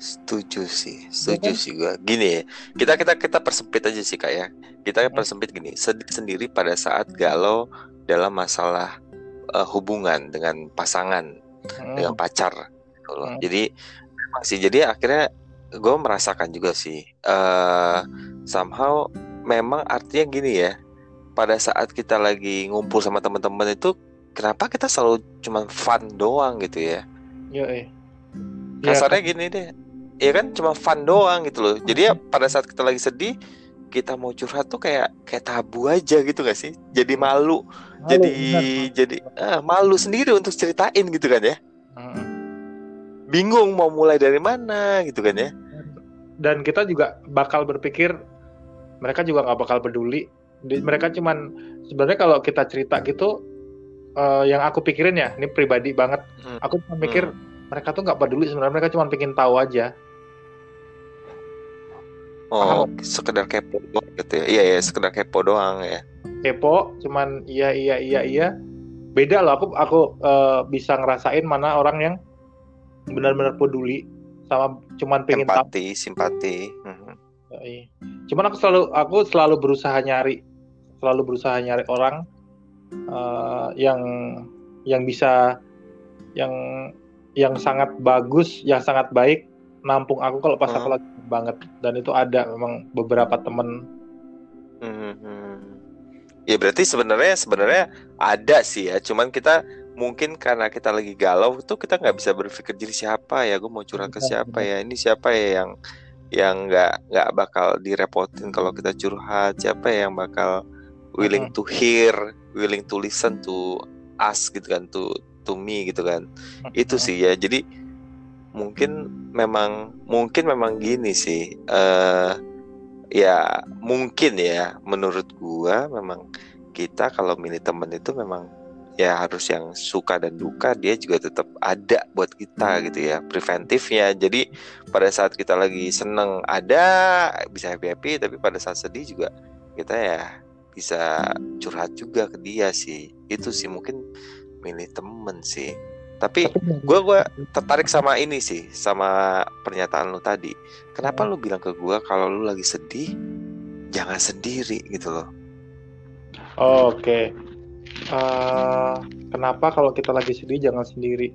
Setuju sih, setuju kan? sih gua. Gini ya, kita kita kita persempit aja sih kak ya. Kita Hmm. persempit gini, sedih sendiri pada saat galau dalam masalah eh, hubungan dengan pasangan, Hmm, dengan pacar. Gitu loh. Hmm. Jadi memang sih, jadi akhirnya gue merasakan juga sih. eh somehow memang artinya gini ya, pada saat kita lagi ngumpul sama teman-teman itu, kenapa kita selalu cuman fun doang gitu ya? yoi. Ya, kasarnya gini deh ya kan cuma fun doang gitu loh jadi ya pada saat kita lagi sedih kita mau curhat tuh kayak kayak tabu aja gitu gak sih jadi malu, malu, jadi bener. jadi ah, malu sendiri untuk ceritain gitu kan ya Hmm. Bingung mau mulai dari mana gitu kan ya. Dan kita juga bakal berpikir mereka juga nggak bakal peduli. Di- mereka cuman sebenarnya kalau kita cerita gitu eh, yang aku pikirin ya ini pribadi banget. Hmm. aku cuma mikir mereka tuh nggak peduli sebenarnya mereka cuma pengen tahu aja. Oh Paham. sekedar kepo gitu ya. Iya ya sekedar kepo doang ya. Kepo cuman iya iya iya iya. Beda loh aku aku eh, bisa ngerasain mana orang yang benar-benar peduli sama cuman pengen tahu empati simpati Mhm. Cuman aku selalu aku selalu berusaha nyari selalu berusaha nyari orang eh, yang yang bisa yang yang sangat bagus yang sangat baik nampung aku kalau pas aku Hmm. lagi banget dan itu ada memang beberapa temen Mhm. Ya berarti sebenarnya sebenarnya ada sih ya, cuman kita mungkin karena kita lagi galau tuh kita nggak bisa berpikir jadi siapa ya, gue mau curhat ke Benar, siapa ya, ini siapa ya yang yang nggak nggak bakal direpotin kalau kita curhat, siapa ya yang bakal willing to hear, willing to listen to us gitu kan, to to me gitu kan, itu sih ya. Jadi mungkin memang mungkin memang gini sih. eh ya mungkin ya menurut gua memang kita kalau milih temen itu memang ya harus yang suka dan duka dia juga tetap ada buat kita gitu ya preventifnya. Jadi pada saat kita lagi seneng ada bisa happy happy tapi pada saat sedih juga kita ya bisa curhat juga ke dia sih. Itu sih mungkin milih temen sih. Tapi gue gue tertarik sama ini sih sama pernyataan lu tadi. Kenapa lu bilang ke gue kalau lu lagi sedih jangan sendiri gitu loh. Oh, Oke. Eh, kenapa kalau kita lagi sedih jangan sendiri?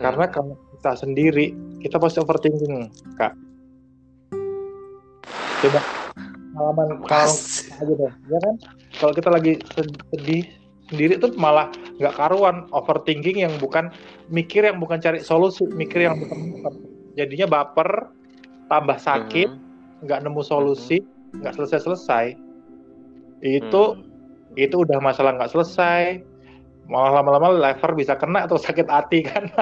Karena kalau kita sendiri, kita pasti overthinking, Kak. Coba pengalaman Pas. aja deh, ya kan? Kalau kita lagi sed- sedih sendiri tuh malah nggak karuan overthinking yang bukan mikir yang bukan cari solusi, mikir yang bukan jadinya baper, tambah sakit, Mhm. nggak nemu solusi, nggak selesai-selesai. Itu Hmm. Itu udah masalah nggak selesai. Malah lama-lama lever bisa kena atau sakit hati kan.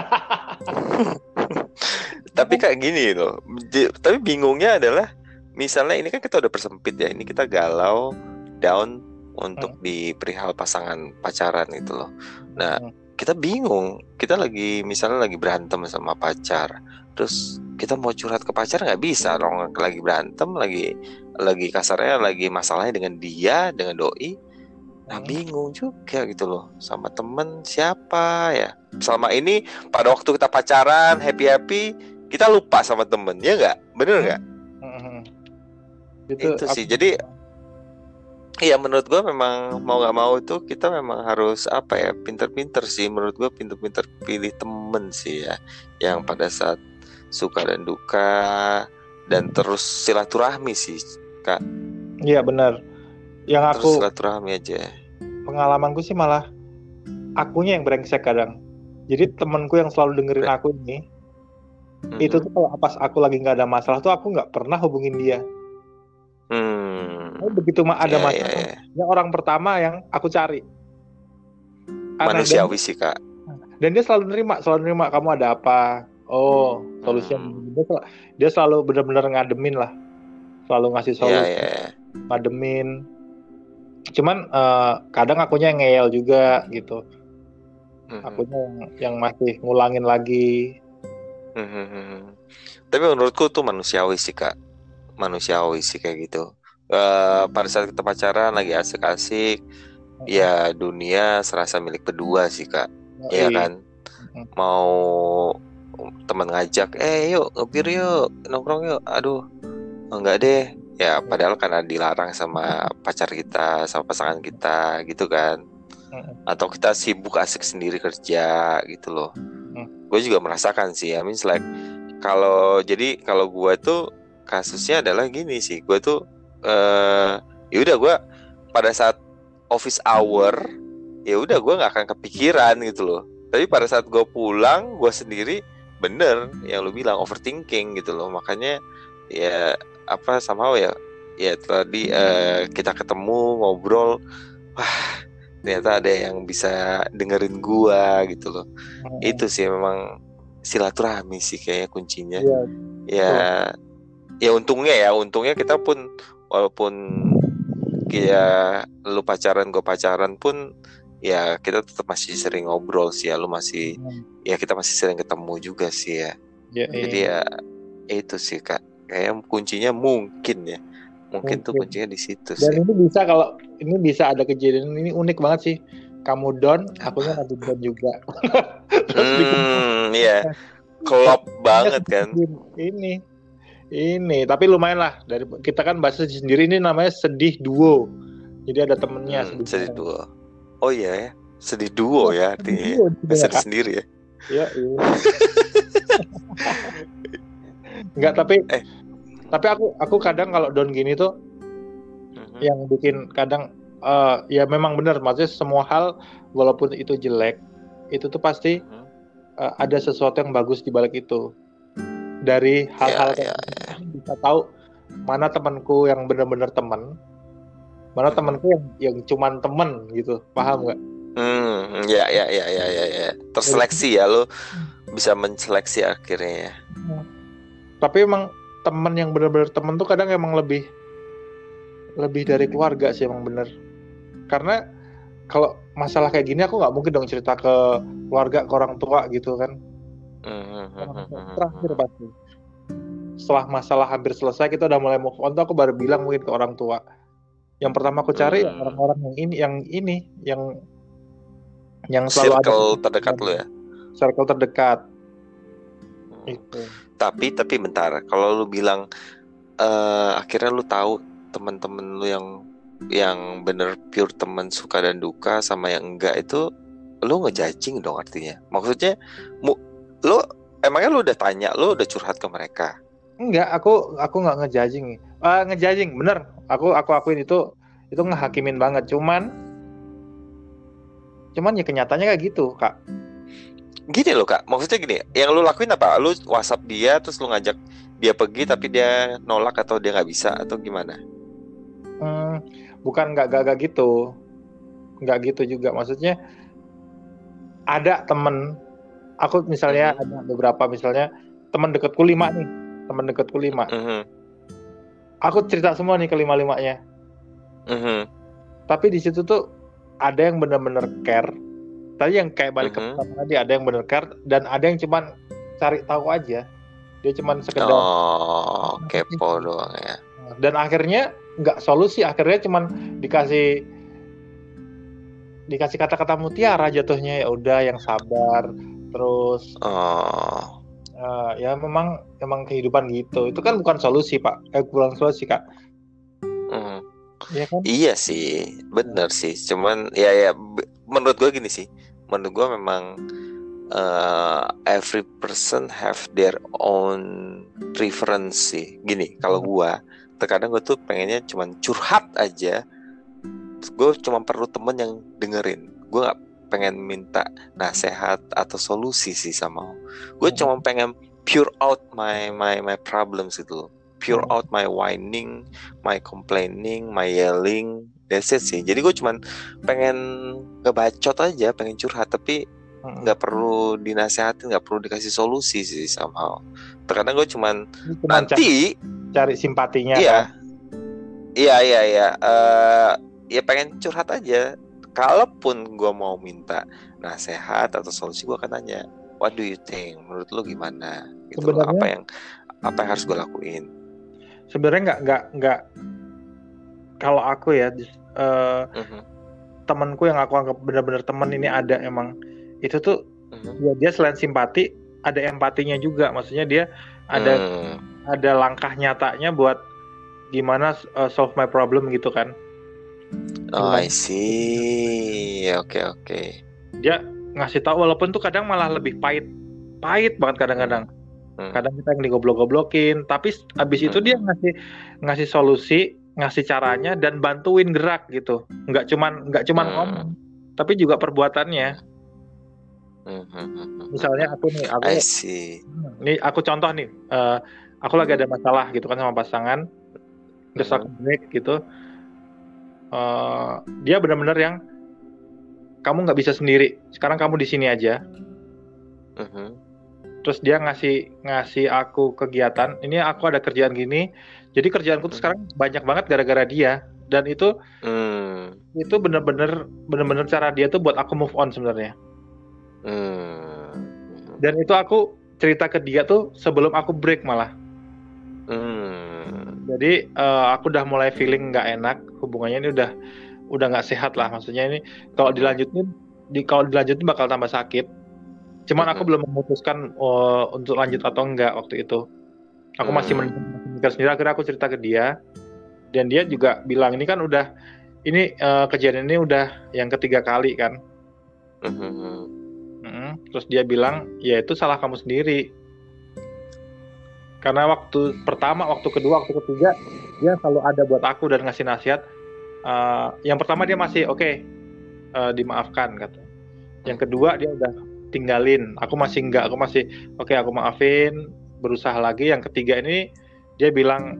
Tapi kayak gini loh J- tapi bingungnya adalah misalnya ini kan kita udah persempit ya ini kita galau down untuk di perihal pasangan pacaran gitu loh. Nah Hmm. kita bingung. Kita lagi misalnya lagi berantem sama pacar terus kita mau curhat ke pacar nggak bisa dong. Lagi berantem lagi lagi kasarnya lagi masalahnya dengan dia dengan doi nah Hmm. bingung juga gitu loh sama temen siapa ya. Selama ini pada waktu kita pacaran happy happy kita lupa sama temen ya nggak? Bener nggak? Mhm. itu aku- sih. jadi Iya menurut gua memang mau nggak mau itu kita memang harus apa ya pinter-pinter sih. Menurut gua pinter-pinter pilih temen sih ya yang pada saat suka dan duka dan terus silaturahmi sih iya benar yang terus aku silaturahmi aja pengalamanku sih malah akunya yang brengsek kadang jadi temenku yang selalu dengerin aku ini itu Mhm. tuh kalau pas aku lagi nggak ada masalah tuh aku nggak pernah hubungin dia hmm. Begitu mah ada Iya, masalah iya, iya. dia orang pertama yang aku cari Aneh, manusiawi sih kak dan, dia selalu nerima selalu nerima kamu ada apa oh solusinya Hmm. dia, dia selalu benar-benar ngademin lah selalu ngasih Iya solusi iya iya. ngademin cuman eh, kadang akunya yang ngeyel juga gitu Mhm. akunya yang, yang masih ngulangin lagi Mhm. Tapi menurutku tuh manusiawi sih kak, manusiawi sih kayak gitu. Eh pada saat kita pacaran lagi asik-asik, ya dunia serasa milik berdua sih kak, Iya Yoi. kan. Mhm. Mau teman ngajak, eh yuk ngebir yuk, nongkrong yuk. Aduh, enggak deh. Ya padahal karena dilarang sama pacar kita, sama pasangan kita gitu kan. Atau kita sibuk asik sendiri kerja gitu loh. Mhm. Gue juga merasakan sih, I mean like kalau jadi kalau gue tuh kasusnya adalah gini sih, gue tuh eh ya udah gue pada saat office hour ya udah gue nggak akan kepikiran gitu loh. Tapi pada saat gue pulang, gue sendiri bener yang lu bilang overthinking gitu loh. Makanya ya apa sama ya ya tadi eh, kita ketemu ngobrol, wah ternyata ada yang bisa dengerin gua gitu loh. Mhm. Itu sih memang silaturahmi sih kayaknya kuncinya. Iya, Ya, ya untungnya ya, untungnya kita pun walaupun ya lu pacaran gue pacaran pun ya kita tetap masih sering ngobrol sih ya, lu masih Hmm. ya kita masih sering ketemu juga sih ya. ya, Jadi iya. ya itu sih kak, kayak kuncinya mungkin ya, mungkin tuh Mungkin. kuncinya di situ dan sih. ini bisa kalau ini bisa ada kejadian ini unik banget sih kamu down akunya nanti down juga Hmm, iya, klop banget kan. ini ini tapi lumayan lah dari kita kan bahasa sendiri ini namanya sedih duo jadi ada temennya Hmm, sedih sedih duo. Oh iya ya, sedih duo ya artinya. ya. duo sedih sendiri ya. ya, iya. Enggak tapi Eh. Tapi aku aku kadang kalau down gini tuh Mhm. yang bikin kadang eh, ya memang benar maksudnya semua hal walaupun itu jelek itu tuh pasti Mhm. eh, ada sesuatu yang bagus di balik itu dari hal-hal Ya, kayak ya, bisa tahu mana temanku yang benar-benar teman mana Mhm. temanku yang yang cuman temen gitu paham nggak Hmm, ya, ya, ya, ya, ya, ya. Terseleksi ya lo bisa menseleksi akhirnya ya. tapi emang temen yang benar-benar temen tuh kadang emang lebih lebih dari keluarga sih emang bener karena kalau masalah kayak gini aku nggak mungkin dong cerita ke keluarga ke orang tua gitu kan Hmm, tua terakhir pasti setelah masalah hampir selesai kita udah mulai move on tuh aku baru bilang mungkin ke orang tua yang pertama aku cari Hmm. orang-orang yang ini yang ini yang yang selalu ada Circle terdekat lu ya. circle terdekat Hmm. Itu Tapi tapi bentar, kalau lu bilang eh akhirnya lu tahu teman-teman lu yang yang bener pure teman suka dan duka sama yang enggak itu lu ngejudging dong artinya. Maksudnya mu, lu emangnya lu udah tanya, lu udah curhat ke mereka. enggak aku aku nggak ngejudging. Ah, ngejudging bener. Aku aku akuin itu itu ngehakimin banget. Cuman cuman ya kenyataannya kayak gitu kak Gini loh kak, maksudnya gini, yang lu lakuin apa? Lu WhatsApp dia terus lu ngajak dia pergi tapi dia nolak atau dia nggak bisa atau gimana? Hmm, bukan nggak gak gitu. Nggak gitu juga. Maksudnya ada temen. Aku misalnya Mhm. ada beberapa misalnya teman dekatku lima nih. Teman dekatku lima. Mhm, aku cerita semua nih ke lima limanya mhm, tapi di situ tuh ada yang bener-bener care tadi yang kayak balik ke Mhm. pertama tadi ada yang bener care dan ada yang cuman cari tahu aja dia cuman sekedar Oh, kepo doang ya. dan akhirnya nggak solusi akhirnya cuman dikasih dikasih kata-kata mutiara jatuhnya ya udah yang sabar terus Oh, eh, ya memang memang kehidupan gitu itu kan bukan solusi pak eh bukan solusi kak mhm. ya kan Iya sih, bener sih. Cuman ya ya, menurut gue gini sih. Menurut gue memang eh, every person have their own preference sih. Gini, kalau gue terkadang gue tuh pengennya cuman curhat aja. Gue cuma perlu temen yang dengerin. Gue nggak pengen minta nasehat atau solusi sih sama. Gue Hmm. cuma pengen pure out my my my problems itu loh. Pure Hmm. out my whining, my complaining, my yelling, that's it sih. Jadi gue cuman pengen ngebacot aja, pengen curhat, tapi Mm-mm. nggak perlu dinasehatin, nggak perlu dikasih solusi sih somehow. Terkadang gue cuman cuman nanti, cari simpatinya iya, kan iya iya iya, Eh, ya pengen curhat aja. Kalaupun gue mau minta nasehat atau solusi, gue akan tanya, what do you think? Menurut lu gimana? Gitu loh, apa yang apa yang harus gue lakuin? Sebenarnya nggak nggak nggak kalau aku ya eh, Mhm, temanku yang aku anggap benar-benar teman ini ada emang itu tuh ya dia selain simpati ada empatinya juga maksudnya dia ada Hmm. ada langkah nyatanya buat gimana uh, solve my problem gitu kan Oh, I see. Oke, oke. dia ngasih tahu walaupun tuh kadang malah lebih pahit pahit banget kadang-kadang Hmm. Kadang kita yang digoblok-goblokin tapi abis itu dia ngasih ngasih solusi ngasih caranya dan bantuin gerak gitu. Nggak cuman nggak cuman Hmm. ngomong tapi juga perbuatannya. Hmm, hmm, hmm, hmm, misalnya hmm. aku nih aku nih aku contoh nih eh, aku lagi ada masalah gitu kan sama pasangan terus aku break gitu. Eh, dia benar-benar yang kamu nggak bisa sendiri sekarang kamu di sini aja. Terus dia ngasih ngasih aku kegiatan ini aku ada kerjaan gini jadi kerjaanku tuh Hmm. sekarang banyak banget gara-gara dia dan itu Hmm. itu bener-bener bener-bener cara dia tuh buat aku move on sebenarnya Hmm. dan itu aku cerita ke dia tuh sebelum aku break malah Hmm. jadi eh, aku udah mulai feeling nggak enak hubungannya ini udah udah nggak sehat lah maksudnya ini kalau dilanjutin di kalau dilanjutin bakal tambah sakit cuman aku belum memutuskan eh, untuk lanjut atau enggak waktu itu. Aku masih Hmm. men- masih mikir sendiri. Akhirnya aku cerita ke dia. Dan dia juga bilang ini kan udah ini eh, kejadian ini udah yang ketiga kali kan. Mm, terus dia bilang ya itu salah kamu sendiri. Karena waktu pertama waktu kedua waktu ketiga dia selalu ada buat aku dan ngasih nasihat Eh, yang pertama dia masih oke eh, dimaafkan kata. Yang kedua dia udah tinggalin aku masih enggak aku masih oke aku maafin berusaha lagi. Yang ketiga ini dia bilang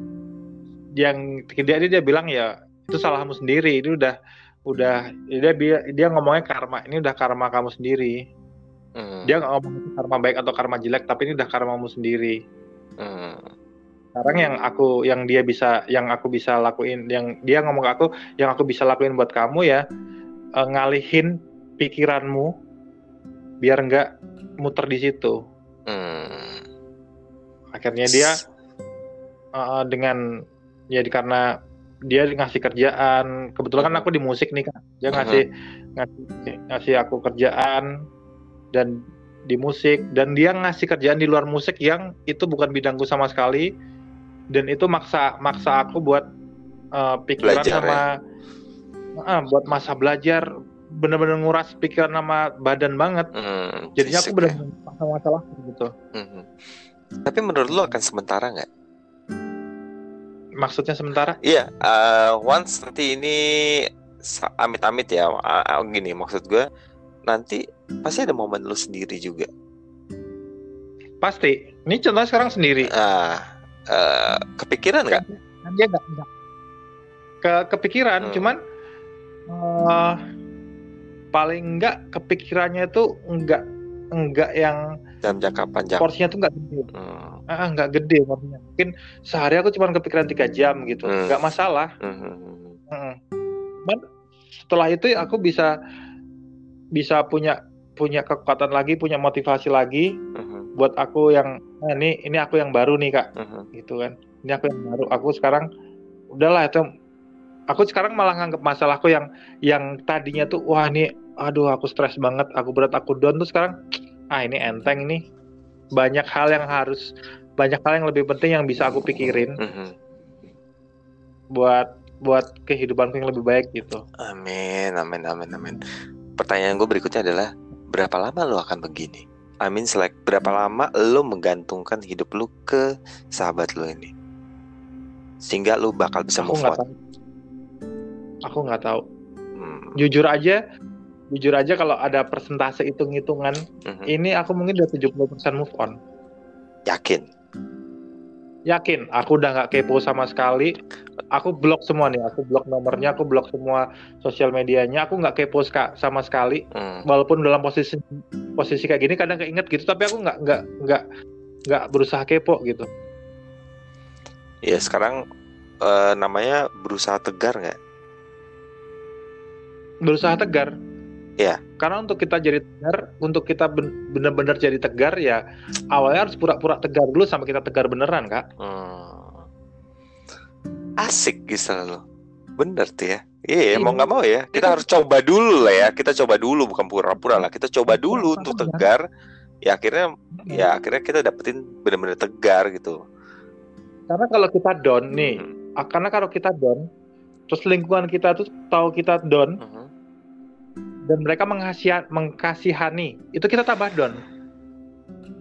yang ketiga ini dia bilang ya itu salahmu sendiri. Ini udah udah dia dia ngomongnya karma ini udah karma kamu sendiri. Hmm. dia nggak ngomong itu karma baik atau karma jelek tapi ini udah karmamu sendiri. Hmm. sekarang yang aku yang dia bisa yang aku bisa lakuin yang dia ngomong ke aku yang aku bisa lakuin buat kamu ya eh, ngalihin pikiranmu biar nggak muter di situ. Hmm. akhirnya dia eh, dengan ya karena dia ngasih kerjaan. Kebetulan kan aku di musik nih kak. Dia ngasih ngasih ngasih aku kerjaan dan di musik. Dan dia ngasih kerjaan di luar musik yang itu bukan bidangku sama sekali. Dan itu maksa maksa aku buat uh, pikiran Belajar, sama uh, buat masa belajar bener-bener nguras pikiran sama badan banget Hmm, jadinya aku fisik ya. sama masalah gitu Mhm. Tapi menurut lo akan sementara nggak? maksudnya sementara Iya, eh, once nanti ini amit-amit ya, ah, gini maksud gue nanti pasti ada momen lu sendiri juga. pasti ini contohnya sekarang sendiri Ah, eh, kepikiran nggak? Kan dia nggak ke kepikiran Hmm. cuman eh, paling enggak kepikirannya itu enggak enggak yang Dalam jangka panjang. porsinya tuh enggak gede. Hmm, ah enggak gede porsinya. Mungkin sehari aku cuma kepikiran tiga jam gitu. Hmm. enggak masalah. Mhm, Heeh. Cuman setelah itu aku bisa bisa punya punya kekuatan lagi punya motivasi lagi mhm, buat aku yang nah, ini ini aku yang baru nih kak. Mhm. gitu kan. Ini aku yang baru. Aku sekarang udahlah itu aku sekarang malah nganggap masalahku yang yang tadinya tuh wah ini aduh aku stres banget aku berat aku down tuh sekarang ah ini enteng nih banyak hal yang harus banyak hal yang lebih penting yang bisa aku pikirin mhm. buat buat kehidupanku yang lebih baik gitu Amin, amin, amin, amin. Pertanyaan gue berikutnya adalah berapa lama lo akan begini? I mean, like berapa lama lo menggantungkan hidup lo ke sahabat lo ini, sehingga lo bakal bisa aku move on. tahu aku nggak tahu Hmm, jujur aja jujur aja kalau ada persentase hitung-hitungan mhm. ini aku mungkin udah 70% move on. Yakin? yakin. Aku udah nggak kepo sama sekali. Aku blok semua nih aku blok nomornya aku blok semua sosial medianya. Aku nggak kepo ska- sama sekali. Hmm, walaupun dalam posisi posisi kayak gini kadang keinget gitu tapi aku nggak nggak nggak nggak berusaha kepo gitu. Ya sekarang eh, namanya berusaha tegar nggak? berusaha tegar Iya. karena untuk kita jadi tegar untuk kita ben- benar-benar jadi tegar ya awalnya harus pura-pura tegar dulu sampai kita tegar beneran kak Hmm. Asik gitu lo. Bener tuh ya. Iya, Iya. mau nggak mau ya. Kita harus coba dulu lah ya. Kita coba dulu, bukan pura-pura lah. Kita coba dulu untuk tegar. Ya akhirnya, ya akhirnya kita dapetin bener-bener tegar gitu. karena kalau kita down nih Hmm. karena kalau kita down terus lingkungan kita tuh tahu kita down Mhm. Dan mereka mengkasihani itu kita tambah down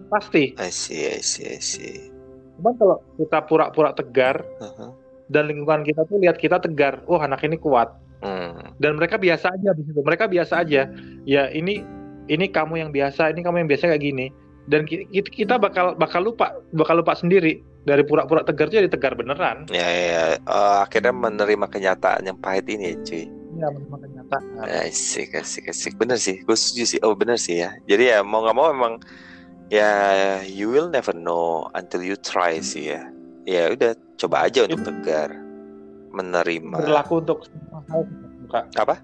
pasti I see, I see, I see. cuman kalau kita pura-pura tegar Mhm. dan lingkungan kita tuh lihat kita tegar oh anak ini kuat Hmm. dan mereka biasa aja di situ mereka biasa aja ya ini ini kamu yang biasa ini kamu yang biasa kayak gini dan ki- ki- kita bakal bakal lupa bakal lupa sendiri dari pura-pura tegar jadi tegar beneran Ya, ya. Eh, akhirnya menerima kenyataan yang pahit ini cuy. Ya menerima kenyataan Asik, asik, asik. Bener sih, gue setuju sih. Oh, bener sih ya. Jadi ya mau nggak mau emang ya you will never know until you try sih ya. Ya udah, coba aja untuk tegar, menerima. berlaku untuk semua hal Kak. Apa?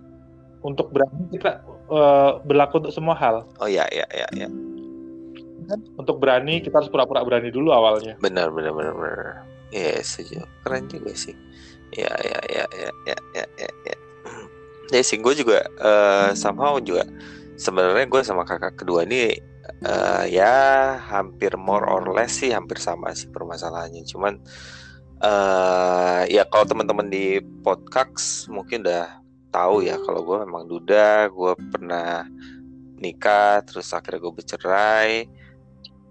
untuk berani kita eh, berlaku untuk semua hal Oh ya, ya, ya, ya. kan untuk berani kita harus pura-pura berani dulu awalnya Benar, benar, benar, benar. Iya, setuju. Keren juga sih. Ya, ya, ya, ya, ya, ya, ya. ya. Ya sih, gue juga eh somehow juga sebenarnya gue sama kakak kedua ini eh ya hampir more or less sih hampir sama sih permasalahannya. Cuman eh ya kalau teman-teman di podcast mungkin udah tahu ya kalau gue memang duda, gue pernah nikah, terus akhirnya gue bercerai.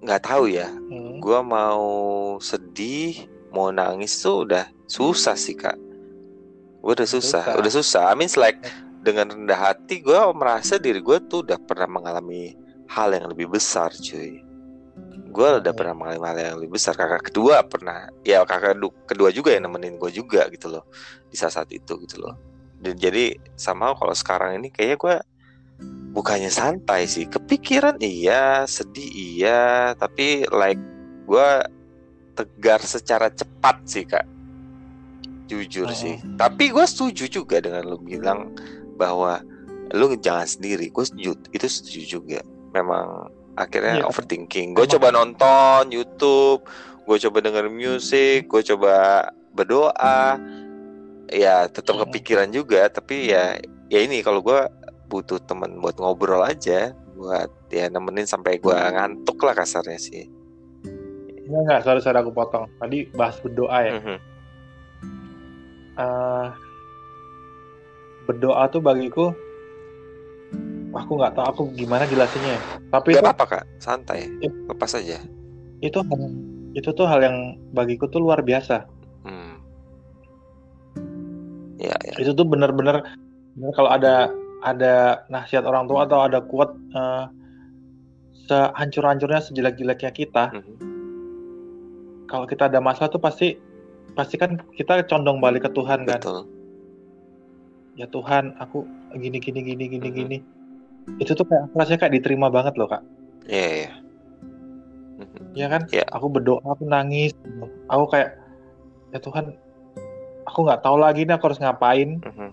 Nggak tahu ya, Hmm. gue mau sedih mau nangis tuh udah susah sih kak udah susah, Susah. udah susah. I mean like dengan rendah hati gue merasa diri gue tuh udah pernah mengalami hal yang lebih besar cuy. Gue udah Hmm. pernah mengalami hal yang lebih besar. Kakak kedua pernah ya kakak du- kedua juga yang nemenin gue juga gitu loh di saat saat itu gitu loh. Dan jadi sama kalau sekarang ini kayaknya gue bukannya santai sih. Kepikiran iya sedih iya tapi like gue tegar secara cepat sih kak jujur Oh. sih tapi gue setuju juga dengan lo bilang bahwa lu jangan sendiri gue setuju itu setuju juga memang akhirnya Iya. overthinking gue coba nonton YouTube gue coba denger musik gue coba berdoa ya tetap Hmm. kepikiran juga tapi ya ya ini kalau gue butuh teman buat ngobrol aja buat ya nemenin sampai gue ngantuk lah kasarnya sih Enggak, enggak, sorry, sorry aku potong. Tadi bahas berdoa ya. Mhm. Eh, berdoa tuh bagiku, aku nggak tahu aku gimana jelasinnya. ya. Tapi Gak itu, apa-apa kak santai Iya. lepas aja itu itu tuh hal yang bagiku tuh luar biasa. hmm. ya ya Itu tuh bener-bener bener kalau ada ada nasihat orang tua atau ada kuat eh, sehancur-hancurnya sejelek-jeleknya kita, Mhm. kalau kita ada masalah tuh pasti pasti kan kita condong balik ke Tuhan kan. betul Ya Tuhan, aku gini gini gini gini Mhm. gini. Itu tuh kayak rasanya kayak diterima banget loh kak. Iya iya. Mhm. ya kan Iya. aku berdoa aku nangis aku kayak ya Tuhan aku nggak tahu lagi nih aku harus ngapain Mhm.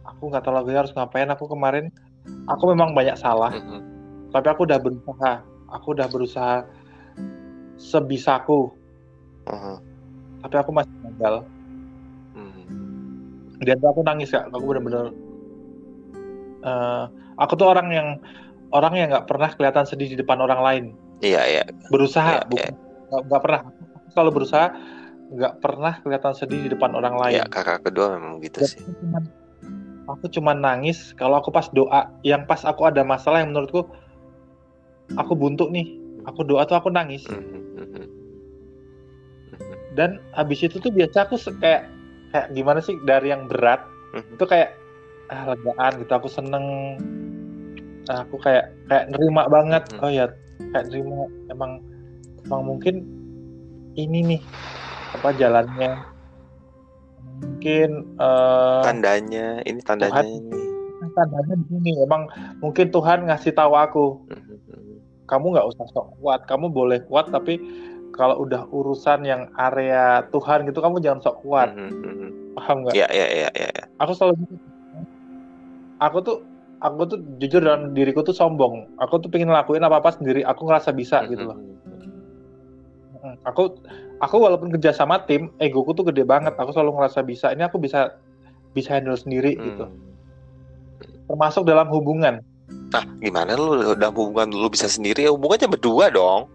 aku nggak tahu lagi harus ngapain aku kemarin aku memang banyak salah Mhm. tapi aku udah berusaha aku udah berusaha sebisaku Mhm. Tapi aku masih gagal Mhm. dan aku nangis kak aku bener-bener eh, aku tuh orang yang orang yang nggak pernah kelihatan sedih di depan orang lain Iya iya. berusaha Iya, bukan nggak nggak pernah aku selalu berusaha nggak pernah kelihatan sedih di depan orang lain Iya kakak kedua memang gitu Dan sih. aku cuman aku cuman nangis kalau aku pas doa yang pas aku ada masalah yang menurutku aku buntu nih aku doa tuh aku nangis Mhm. Mhm. Dan habis itu tuh biasa aku kayak kayak gimana sih dari yang berat Mhm. itu kayak ah legaan gitu aku seneng Ah, aku kayak kayak nerima banget Hmm. oh ya kayak nerima emang emang mungkin ini nih apa jalannya mungkin eh Tandanya ini tandanya Tuhan. ini. tandanya di sini emang mungkin Tuhan ngasih tahu aku Mhm. Mhm. kamu nggak usah sok kuat kamu boleh kuat tapi kalau udah urusan yang area Tuhan gitu kamu jangan sok kuat Mhm. Mhm. paham nggak Iya iya iya iya. iya. aku selalu gitu. aku tuh aku tuh jujur dalam diriku tuh sombong aku tuh pengen ngelakuin apa apa sendiri aku ngerasa bisa gitu loh Mhm. Mm, aku aku walaupun kerja sama tim egoku tuh gede banget aku selalu ngerasa bisa ini aku bisa bisa handle sendiri gitu Hmm. termasuk dalam hubungan Nah, gimana lu dalam hubungan lu bisa sendiri? Ya hubungannya berdua dong.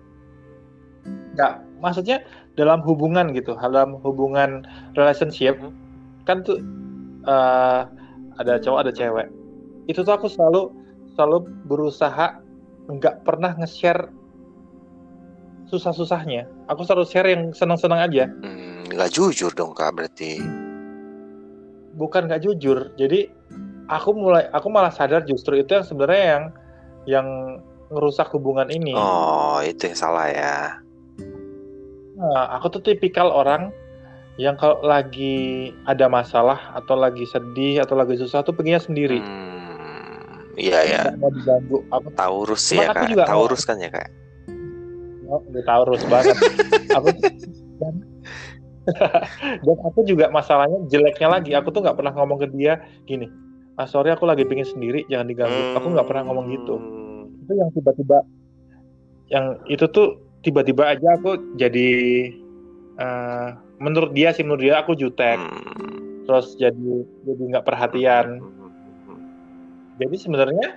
Nggak maksudnya dalam hubungan gitu dalam hubungan relationship Mhm. kan tuh eh, ada cowok ada cewek itu tuh aku selalu selalu berusaha nggak pernah nge-share susah-susahnya aku selalu share yang senang-senang aja Hmm, nggak jujur dong kak berarti. bukan nggak jujur jadi aku mulai aku malah sadar justru itu yang sebenarnya yang yang ngerusak hubungan ini Oh itu yang salah ya. Nah, aku tuh tipikal orang yang kalau lagi ada masalah atau lagi sedih atau lagi susah tuh pengennya sendiri Hmm, iya ya. mau diganggu aku Taurus ya kak. juga Taurus kan ya kak. Oh, Taurus banget. aku dan, dan aku juga masalahnya jeleknya lagi. Aku tuh nggak pernah ngomong ke dia gini. Ah sorry aku lagi pingin sendiri, jangan diganggu. Aku nggak pernah ngomong gitu. Hmm, Itu yang tiba-tiba, yang itu tuh tiba-tiba aja aku jadi eh, menurut dia sih menurut dia aku jutek. hmm, Terus jadi jadi nggak perhatian. hmm, hmm, Jadi sebenarnya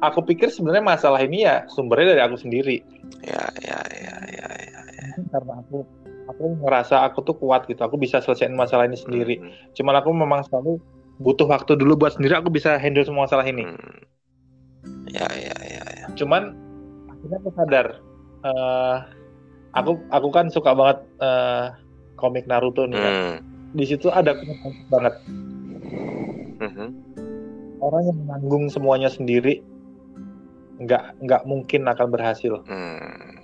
aku pikir sebenarnya masalah ini ya sumbernya dari aku sendiri. Ya ya ya ya ya. ya. Karena aku aku ngerasa aku tuh kuat gitu aku bisa selesaiin masalah ini sendiri Hmm, cuman aku memang selalu butuh waktu dulu buat sendiri aku bisa handle semua masalah ini hmm. Ya ya ya ya. cuman akhirnya aku sadar eh, aku aku kan suka banget eh, komik Naruto nih kan. Hmm, di situ ada banget mhm. orang yang menanggung semuanya sendiri nggak nggak mungkin akan berhasil Hmm,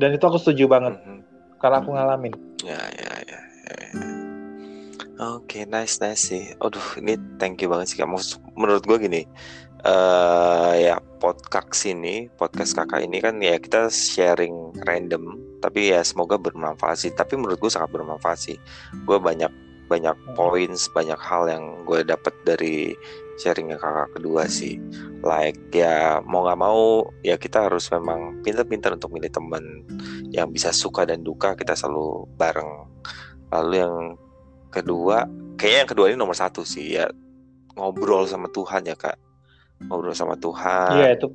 dan itu aku setuju banget mhm. karena aku ngalamin Ya, ya, ya, ya, ya. Oke, nice, nice sih. Aduh, ini thank you banget sih. Kamu menurut gue gini, eh ya podcast ini, podcast kakak ini kan ya kita sharing random, tapi ya semoga bermanfaat sih. Tapi menurut gue sangat bermanfaat sih. Gue banyak banyak points, banyak hal yang gue dapat dari sharingnya kakak kedua sih. Like ya mau nggak mau ya kita harus memang pintar-pintar untuk milih teman yang bisa suka dan duka kita selalu bareng lalu yang kedua kayaknya yang kedua ini nomor satu sih ya ngobrol sama Tuhan ya kak ngobrol sama Tuhan. Iya itu.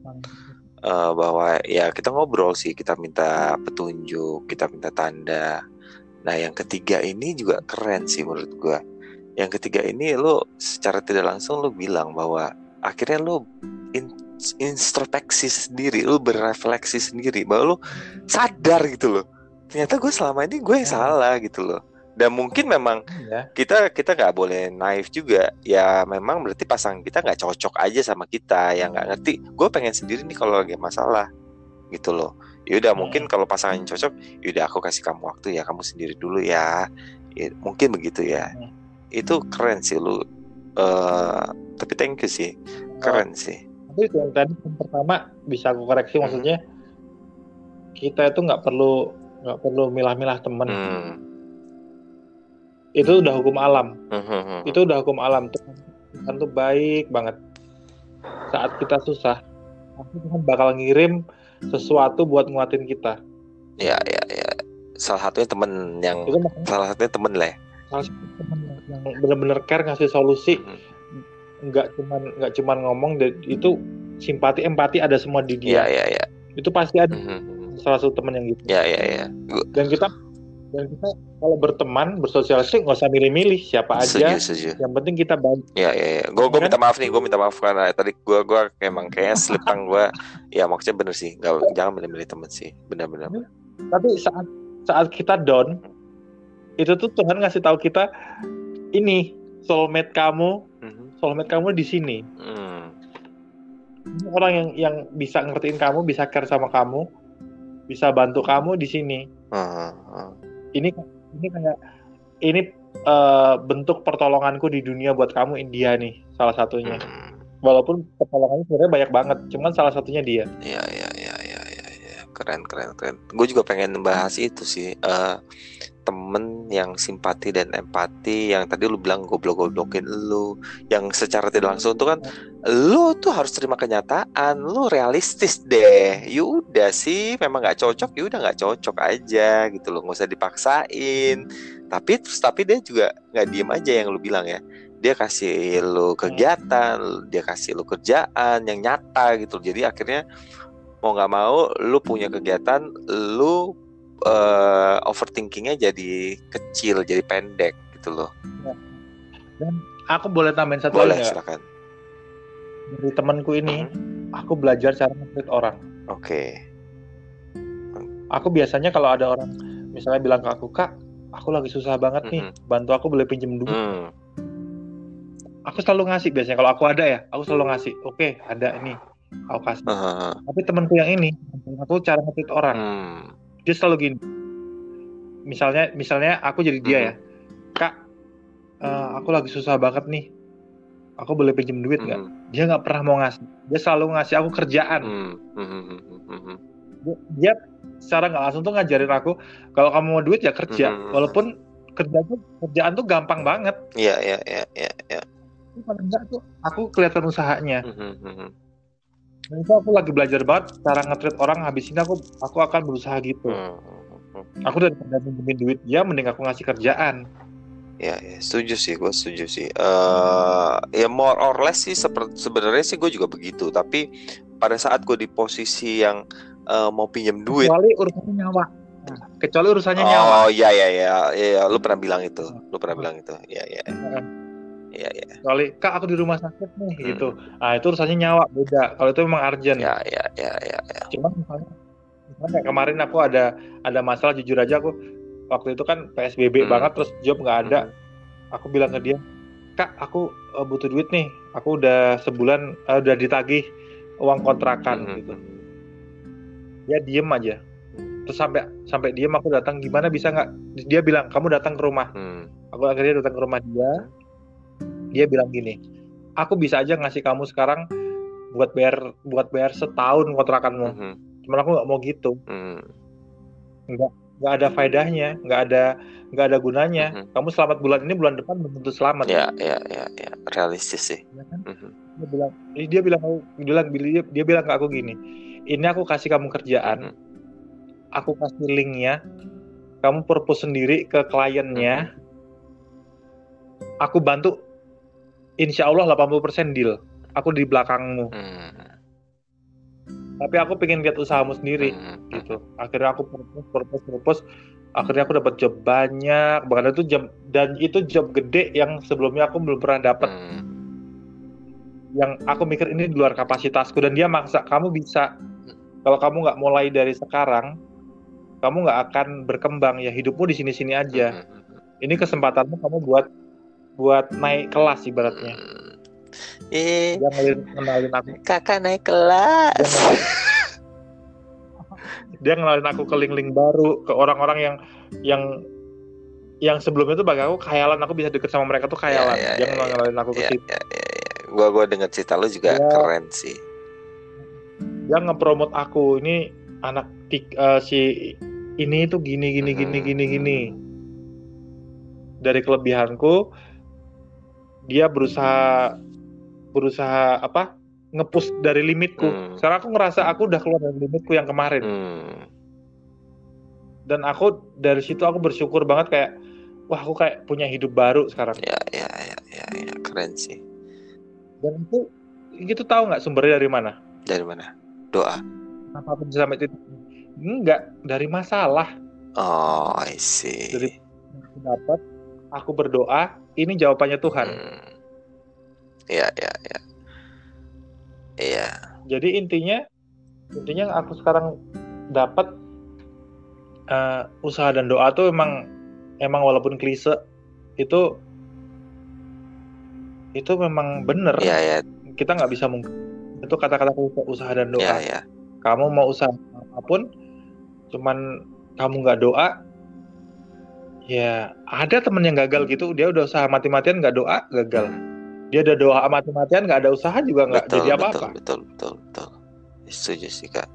eh, bahwa ya kita ngobrol sih kita minta petunjuk kita minta tanda. Nah yang ketiga ini juga keren sih menurut gua. Yang ketiga ini lo secara tidak langsung lo bilang bahwa akhirnya lo in- introspeksi sendiri lo berefleksi sendiri bahwa lo sadar gitu loh. Ternyata gue selama ini gue yang Ya. salah gitu loh dan mungkin memang Ya. kita kita nggak boleh naif juga. Ya memang berarti pasangan kita nggak cocok aja sama kita. Yang nggak ngerti. Gue pengen sendiri nih kalau lagi masalah gitu loh. Yaudah mungkin kalau pasangan yang cocok yaudah aku kasih kamu waktu ya. Kamu sendiri dulu ya. Ya, mungkin begitu ya. Hmm. itu keren sih lu. Eh tapi thank you sih. Keren sih. Tapi yang tadi yang pertama bisa aku koreksi Hmm. maksudnya kita itu nggak perlu nggak perlu milah-milah temen. hmm. Itu udah hukum alam. Hmm, hmm, hmm. Itu udah hukum alam. Tuhan, tuh baik banget. Saat kita susah, Tuhan bakal ngirim sesuatu buat nguatin kita. ya ya ya salah satunya temen yang Itu makanya salah satunya temen lah ya. salah satu temen yang bener-bener care ngasih solusi Hmm. nggak cuman nggak cuman ngomong dan itu simpati empati ada semua di ya dia ya ya itu pasti ada Hmm, hmm, hmm. salah satu temen yang gitu ya ya ya dan kita dan kita kalau berteman bersosialisasi nggak usah milih-milih siapa aja setuju setuju yang penting kita baik Ya ya ya. Gue gue Kan? minta maaf nih, gue minta maaf karena tadi gue gua emang kayaknya slip tang gue. Ya maksudnya bener sih, nggak jangan milih-milih temen sih, bener-bener. tapi saat saat kita down itu tuh Tuhan ngasih tahu kita ini soulmate kamu Mhm. soulmate kamu di sini Hmm. Orang yang yang bisa ngertiin kamu bisa care sama kamu bisa bantu kamu di sini ah. Ini ini kayak ini eh, bentuk pertolonganku di dunia buat kamu India nih salah satunya Hmm. walaupun pertolongannya sebenarnya banyak banget cuman salah satunya dia Ya ya ya ya ya ya. Keren keren keren. Gue juga pengen bahas itu sih. eh, temen yang simpati dan empati yang tadi lu bilang goblok-goblokin lu yang secara tidak langsung tuh kan lu tuh harus terima kenyataan lu realistis deh. Yaudah sih memang nggak cocok yaudah nggak cocok aja gitu loh nggak usah dipaksain. Tapi terus tapi dia juga nggak diem aja yang lu bilang ya. Dia kasih lu kegiatan dia kasih lu kerjaan yang nyata gitu. Jadi akhirnya mau nggak mau lu punya kegiatan lu eh, overthinkingnya jadi kecil jadi pendek gitu loh. Aku boleh tambahin satu boleh lagi silakan. Dari temanku ini aku belajar cara nge orang. Oke. Aku biasanya kalau ada orang misalnya bilang ke aku kak aku lagi susah banget nih bantu aku boleh pinjem duit. Hmm, aku selalu ngasih biasanya kalau aku ada ya aku selalu ngasih oke ada ini aku kasih. Ah, tapi temanku yang ini aku cara nge orang. Hmm, dia selalu gini. Misalnya misalnya aku jadi dia ya. Kak eh, aku lagi susah banget nih. Aku boleh pinjem duit nggak? Hmm, dia nggak pernah mau ngasih. Dia selalu ngasih aku kerjaan. Hmm, hmm, hmm, hmm, hmm, hmm. dia, dia secara nggak langsung tuh ngajarin aku kalau kamu mau duit ya kerja. Mhm. walaupun kerja tuh kerjaan tuh gampang banget. Iya, iya, iya, iya, iya. Tapi paling enggak tuh aku kelihatan usahanya. Hmm, hmm, hmm, hmm. itu aku lagi belajar banget cara nge-treat orang habis ini aku aku akan berusaha gitu Hmm, hmm, hmm. aku daripada pinjemin duit dia mending aku ngasih kerjaan Ya, ya, setuju sih, gue setuju sih. eh ya more or less sih sebenarnya sih gue juga begitu. Tapi pada saat gue di posisi yang eh, mau pinjam duit, kecuali urusannya nyawa Nah, kecuali urusannya nyawa oh iya iya iya, iya, lu pernah bilang itu, lu pernah bilang itu, iya iya, iya iya, kecuali kak aku di rumah sakit nih Hmm. gitu. Ah itu urusannya nyawa beda. Kalau itu memang urgent. Iya iya iya iya, iya. cuman misalnya misalnya kemarin aku ada ada masalah jujur aja aku waktu itu kan PSBB Hmm. banget terus job nggak ada. Aku bilang ke dia kak aku eh, butuh duit nih. Aku udah sebulan eh, udah ditagih uang kontrakan Hmm, gitu. hmm, dia diem aja. Terus sampai sampai diem aku datang gimana bisa nggak? Dia bilang kamu datang ke rumah. Hmm, aku akhirnya datang ke rumah dia dia bilang gini aku bisa aja ngasih kamu sekarang buat bayar buat bayar setahun kontrakanmu. Hmm, cuman aku nggak mau gitu. Hmm, nggak ada faedahnya nggak ada nggak ada gunanya. Mhm. kamu selamat bulan ini bulan depan belum tentu selamat. Ya ya ya ya, realistis sih. Ya kan? Mhm, dia bilang dia bilang aku dia bilang dia, dia bilang ke aku gini ini aku kasih kamu kerjaan mhm, aku kasih linknya kamu purpose sendiri ke kliennya. Aku bantu insya Allah 80% deal. Aku di belakangmu. Hmm. tapi aku pengen lihat usahamu sendiri Hmm. gitu. Akhirnya aku purpose purpose purpose akhirnya aku dapat job banyak bahkan itu job dan itu job gede yang sebelumnya aku belum pernah dapat Hmm. yang aku mikir ini di luar kapasitasku dan dia maksa kamu bisa. Kalau kamu nggak mulai dari sekarang kamu nggak akan berkembang. Ya hidupmu di sini-sini aja. Hmm. ini kesempatanmu kamu buat buat naik kelas ibaratnya Hmm. Eh, dia ngenalin, ngenalin aku kakak naik kelas. dia ngenalin, dia ngenalin aku ke link-link baru ke orang-orang yang yang yang sebelumnya tuh bagi aku khayalan aku bisa deket sama mereka tuh khayalan Ya, ya, dia ya, ngenalin aku ke Ya, situ ya, ya, ya. Gua gua denger cerita lu juga Ya. keren sih. dia ngepromot aku ini anak tik eh, si ini tuh gini gini gini Hmm. gini gini dari kelebihanku dia berusaha berusaha apa ngepush dari limitku Hmm. sekarang aku ngerasa aku udah keluar dari limitku yang kemarin Hmm. dan aku dari situ aku bersyukur banget kayak wah aku kayak punya hidup baru sekarang Ya, ya, ya, ya, ya, keren sih. dan itu itu tahu nggak sumbernya dari mana Dari mana? Doa. apa pun sampai titik enggak dari masalah Oh, I see. Dari- dapat aku berdoa ini jawabannya Tuhan Hmm. Iya, iya, iya. Iya. jadi intinya intinya aku sekarang dapat eh, usaha dan doa tuh emang emang walaupun klise itu itu memang bener Iya, ya, kita nggak bisa mungkin itu kata-kata usaha dan doa ya, ya. kamu mau usaha apa pun cuman kamu nggak doa ya ada temen yang gagal gitu dia udah usaha mati-matian nggak doa gagal dia udah doa mati-matian nggak ada usaha juga nggak Betul, jadi betul, apa-apa betul, betul, betul. Setuju sih, Kak.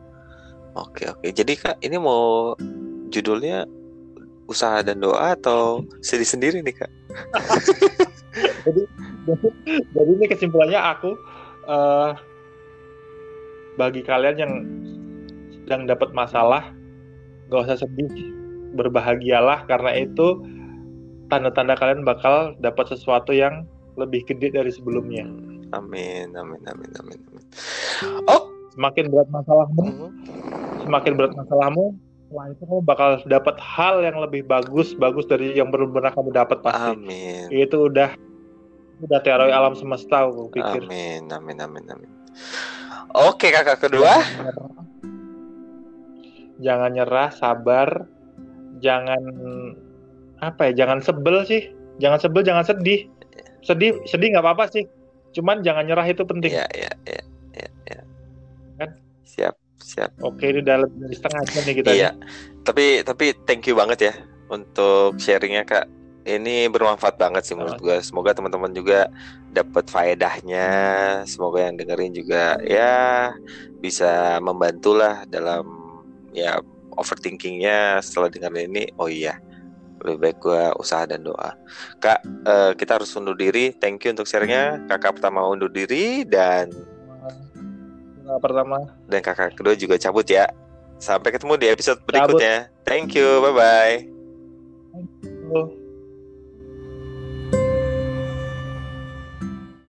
Oke, oke. Jadi, Kak, ini mau judulnya usaha dan doa atau sedih sendiri nih, Kak? jadi jadi ini kesimpulannya aku eh, bagi kalian yang sedang dapat masalah gak usah sedih berbahagialah karena itu tanda-tanda kalian bakal dapat sesuatu yang lebih gede dari sebelumnya Amin, amin, amin, amin, amin. Oh, semakin berat masalahmu mhm. semakin berat masalahmu setelah itu kamu bakal dapat hal yang lebih bagus bagus dari yang belum pernah kamu dapat pasti amin, itu udah udah teori alam semesta aku pikir amin, amin, amin, amin. Oke, kakak kedua. jangan nyerah sabar jangan apa ya jangan sebel sih jangan sebel jangan sedih sedih sedih nggak apa-apa sih cuman jangan nyerah itu penting Ya, ya, ya, ya, ya. Kan? Siap, siap. oke ini udah lebih dari setengah jam nih kita Iya. nih. Tapi tapi thank you banget ya untuk sharingnya kak. Ini bermanfaat banget sih menurut gue. Semoga teman-teman juga dapat faedahnya. Semoga yang dengerin juga ya bisa membantu lah dalam ya overthinkingnya setelah dengerin ini. Oh iya, lebih baik gue usaha dan doa. Kak, eh, kita harus undur diri. Thank you untuk sharingnya. Kakak pertama undur diri dan Nah, pertama dan kakak kedua juga cabut ya. Sampai ketemu di episode berikutnya. Thank you, bye bye.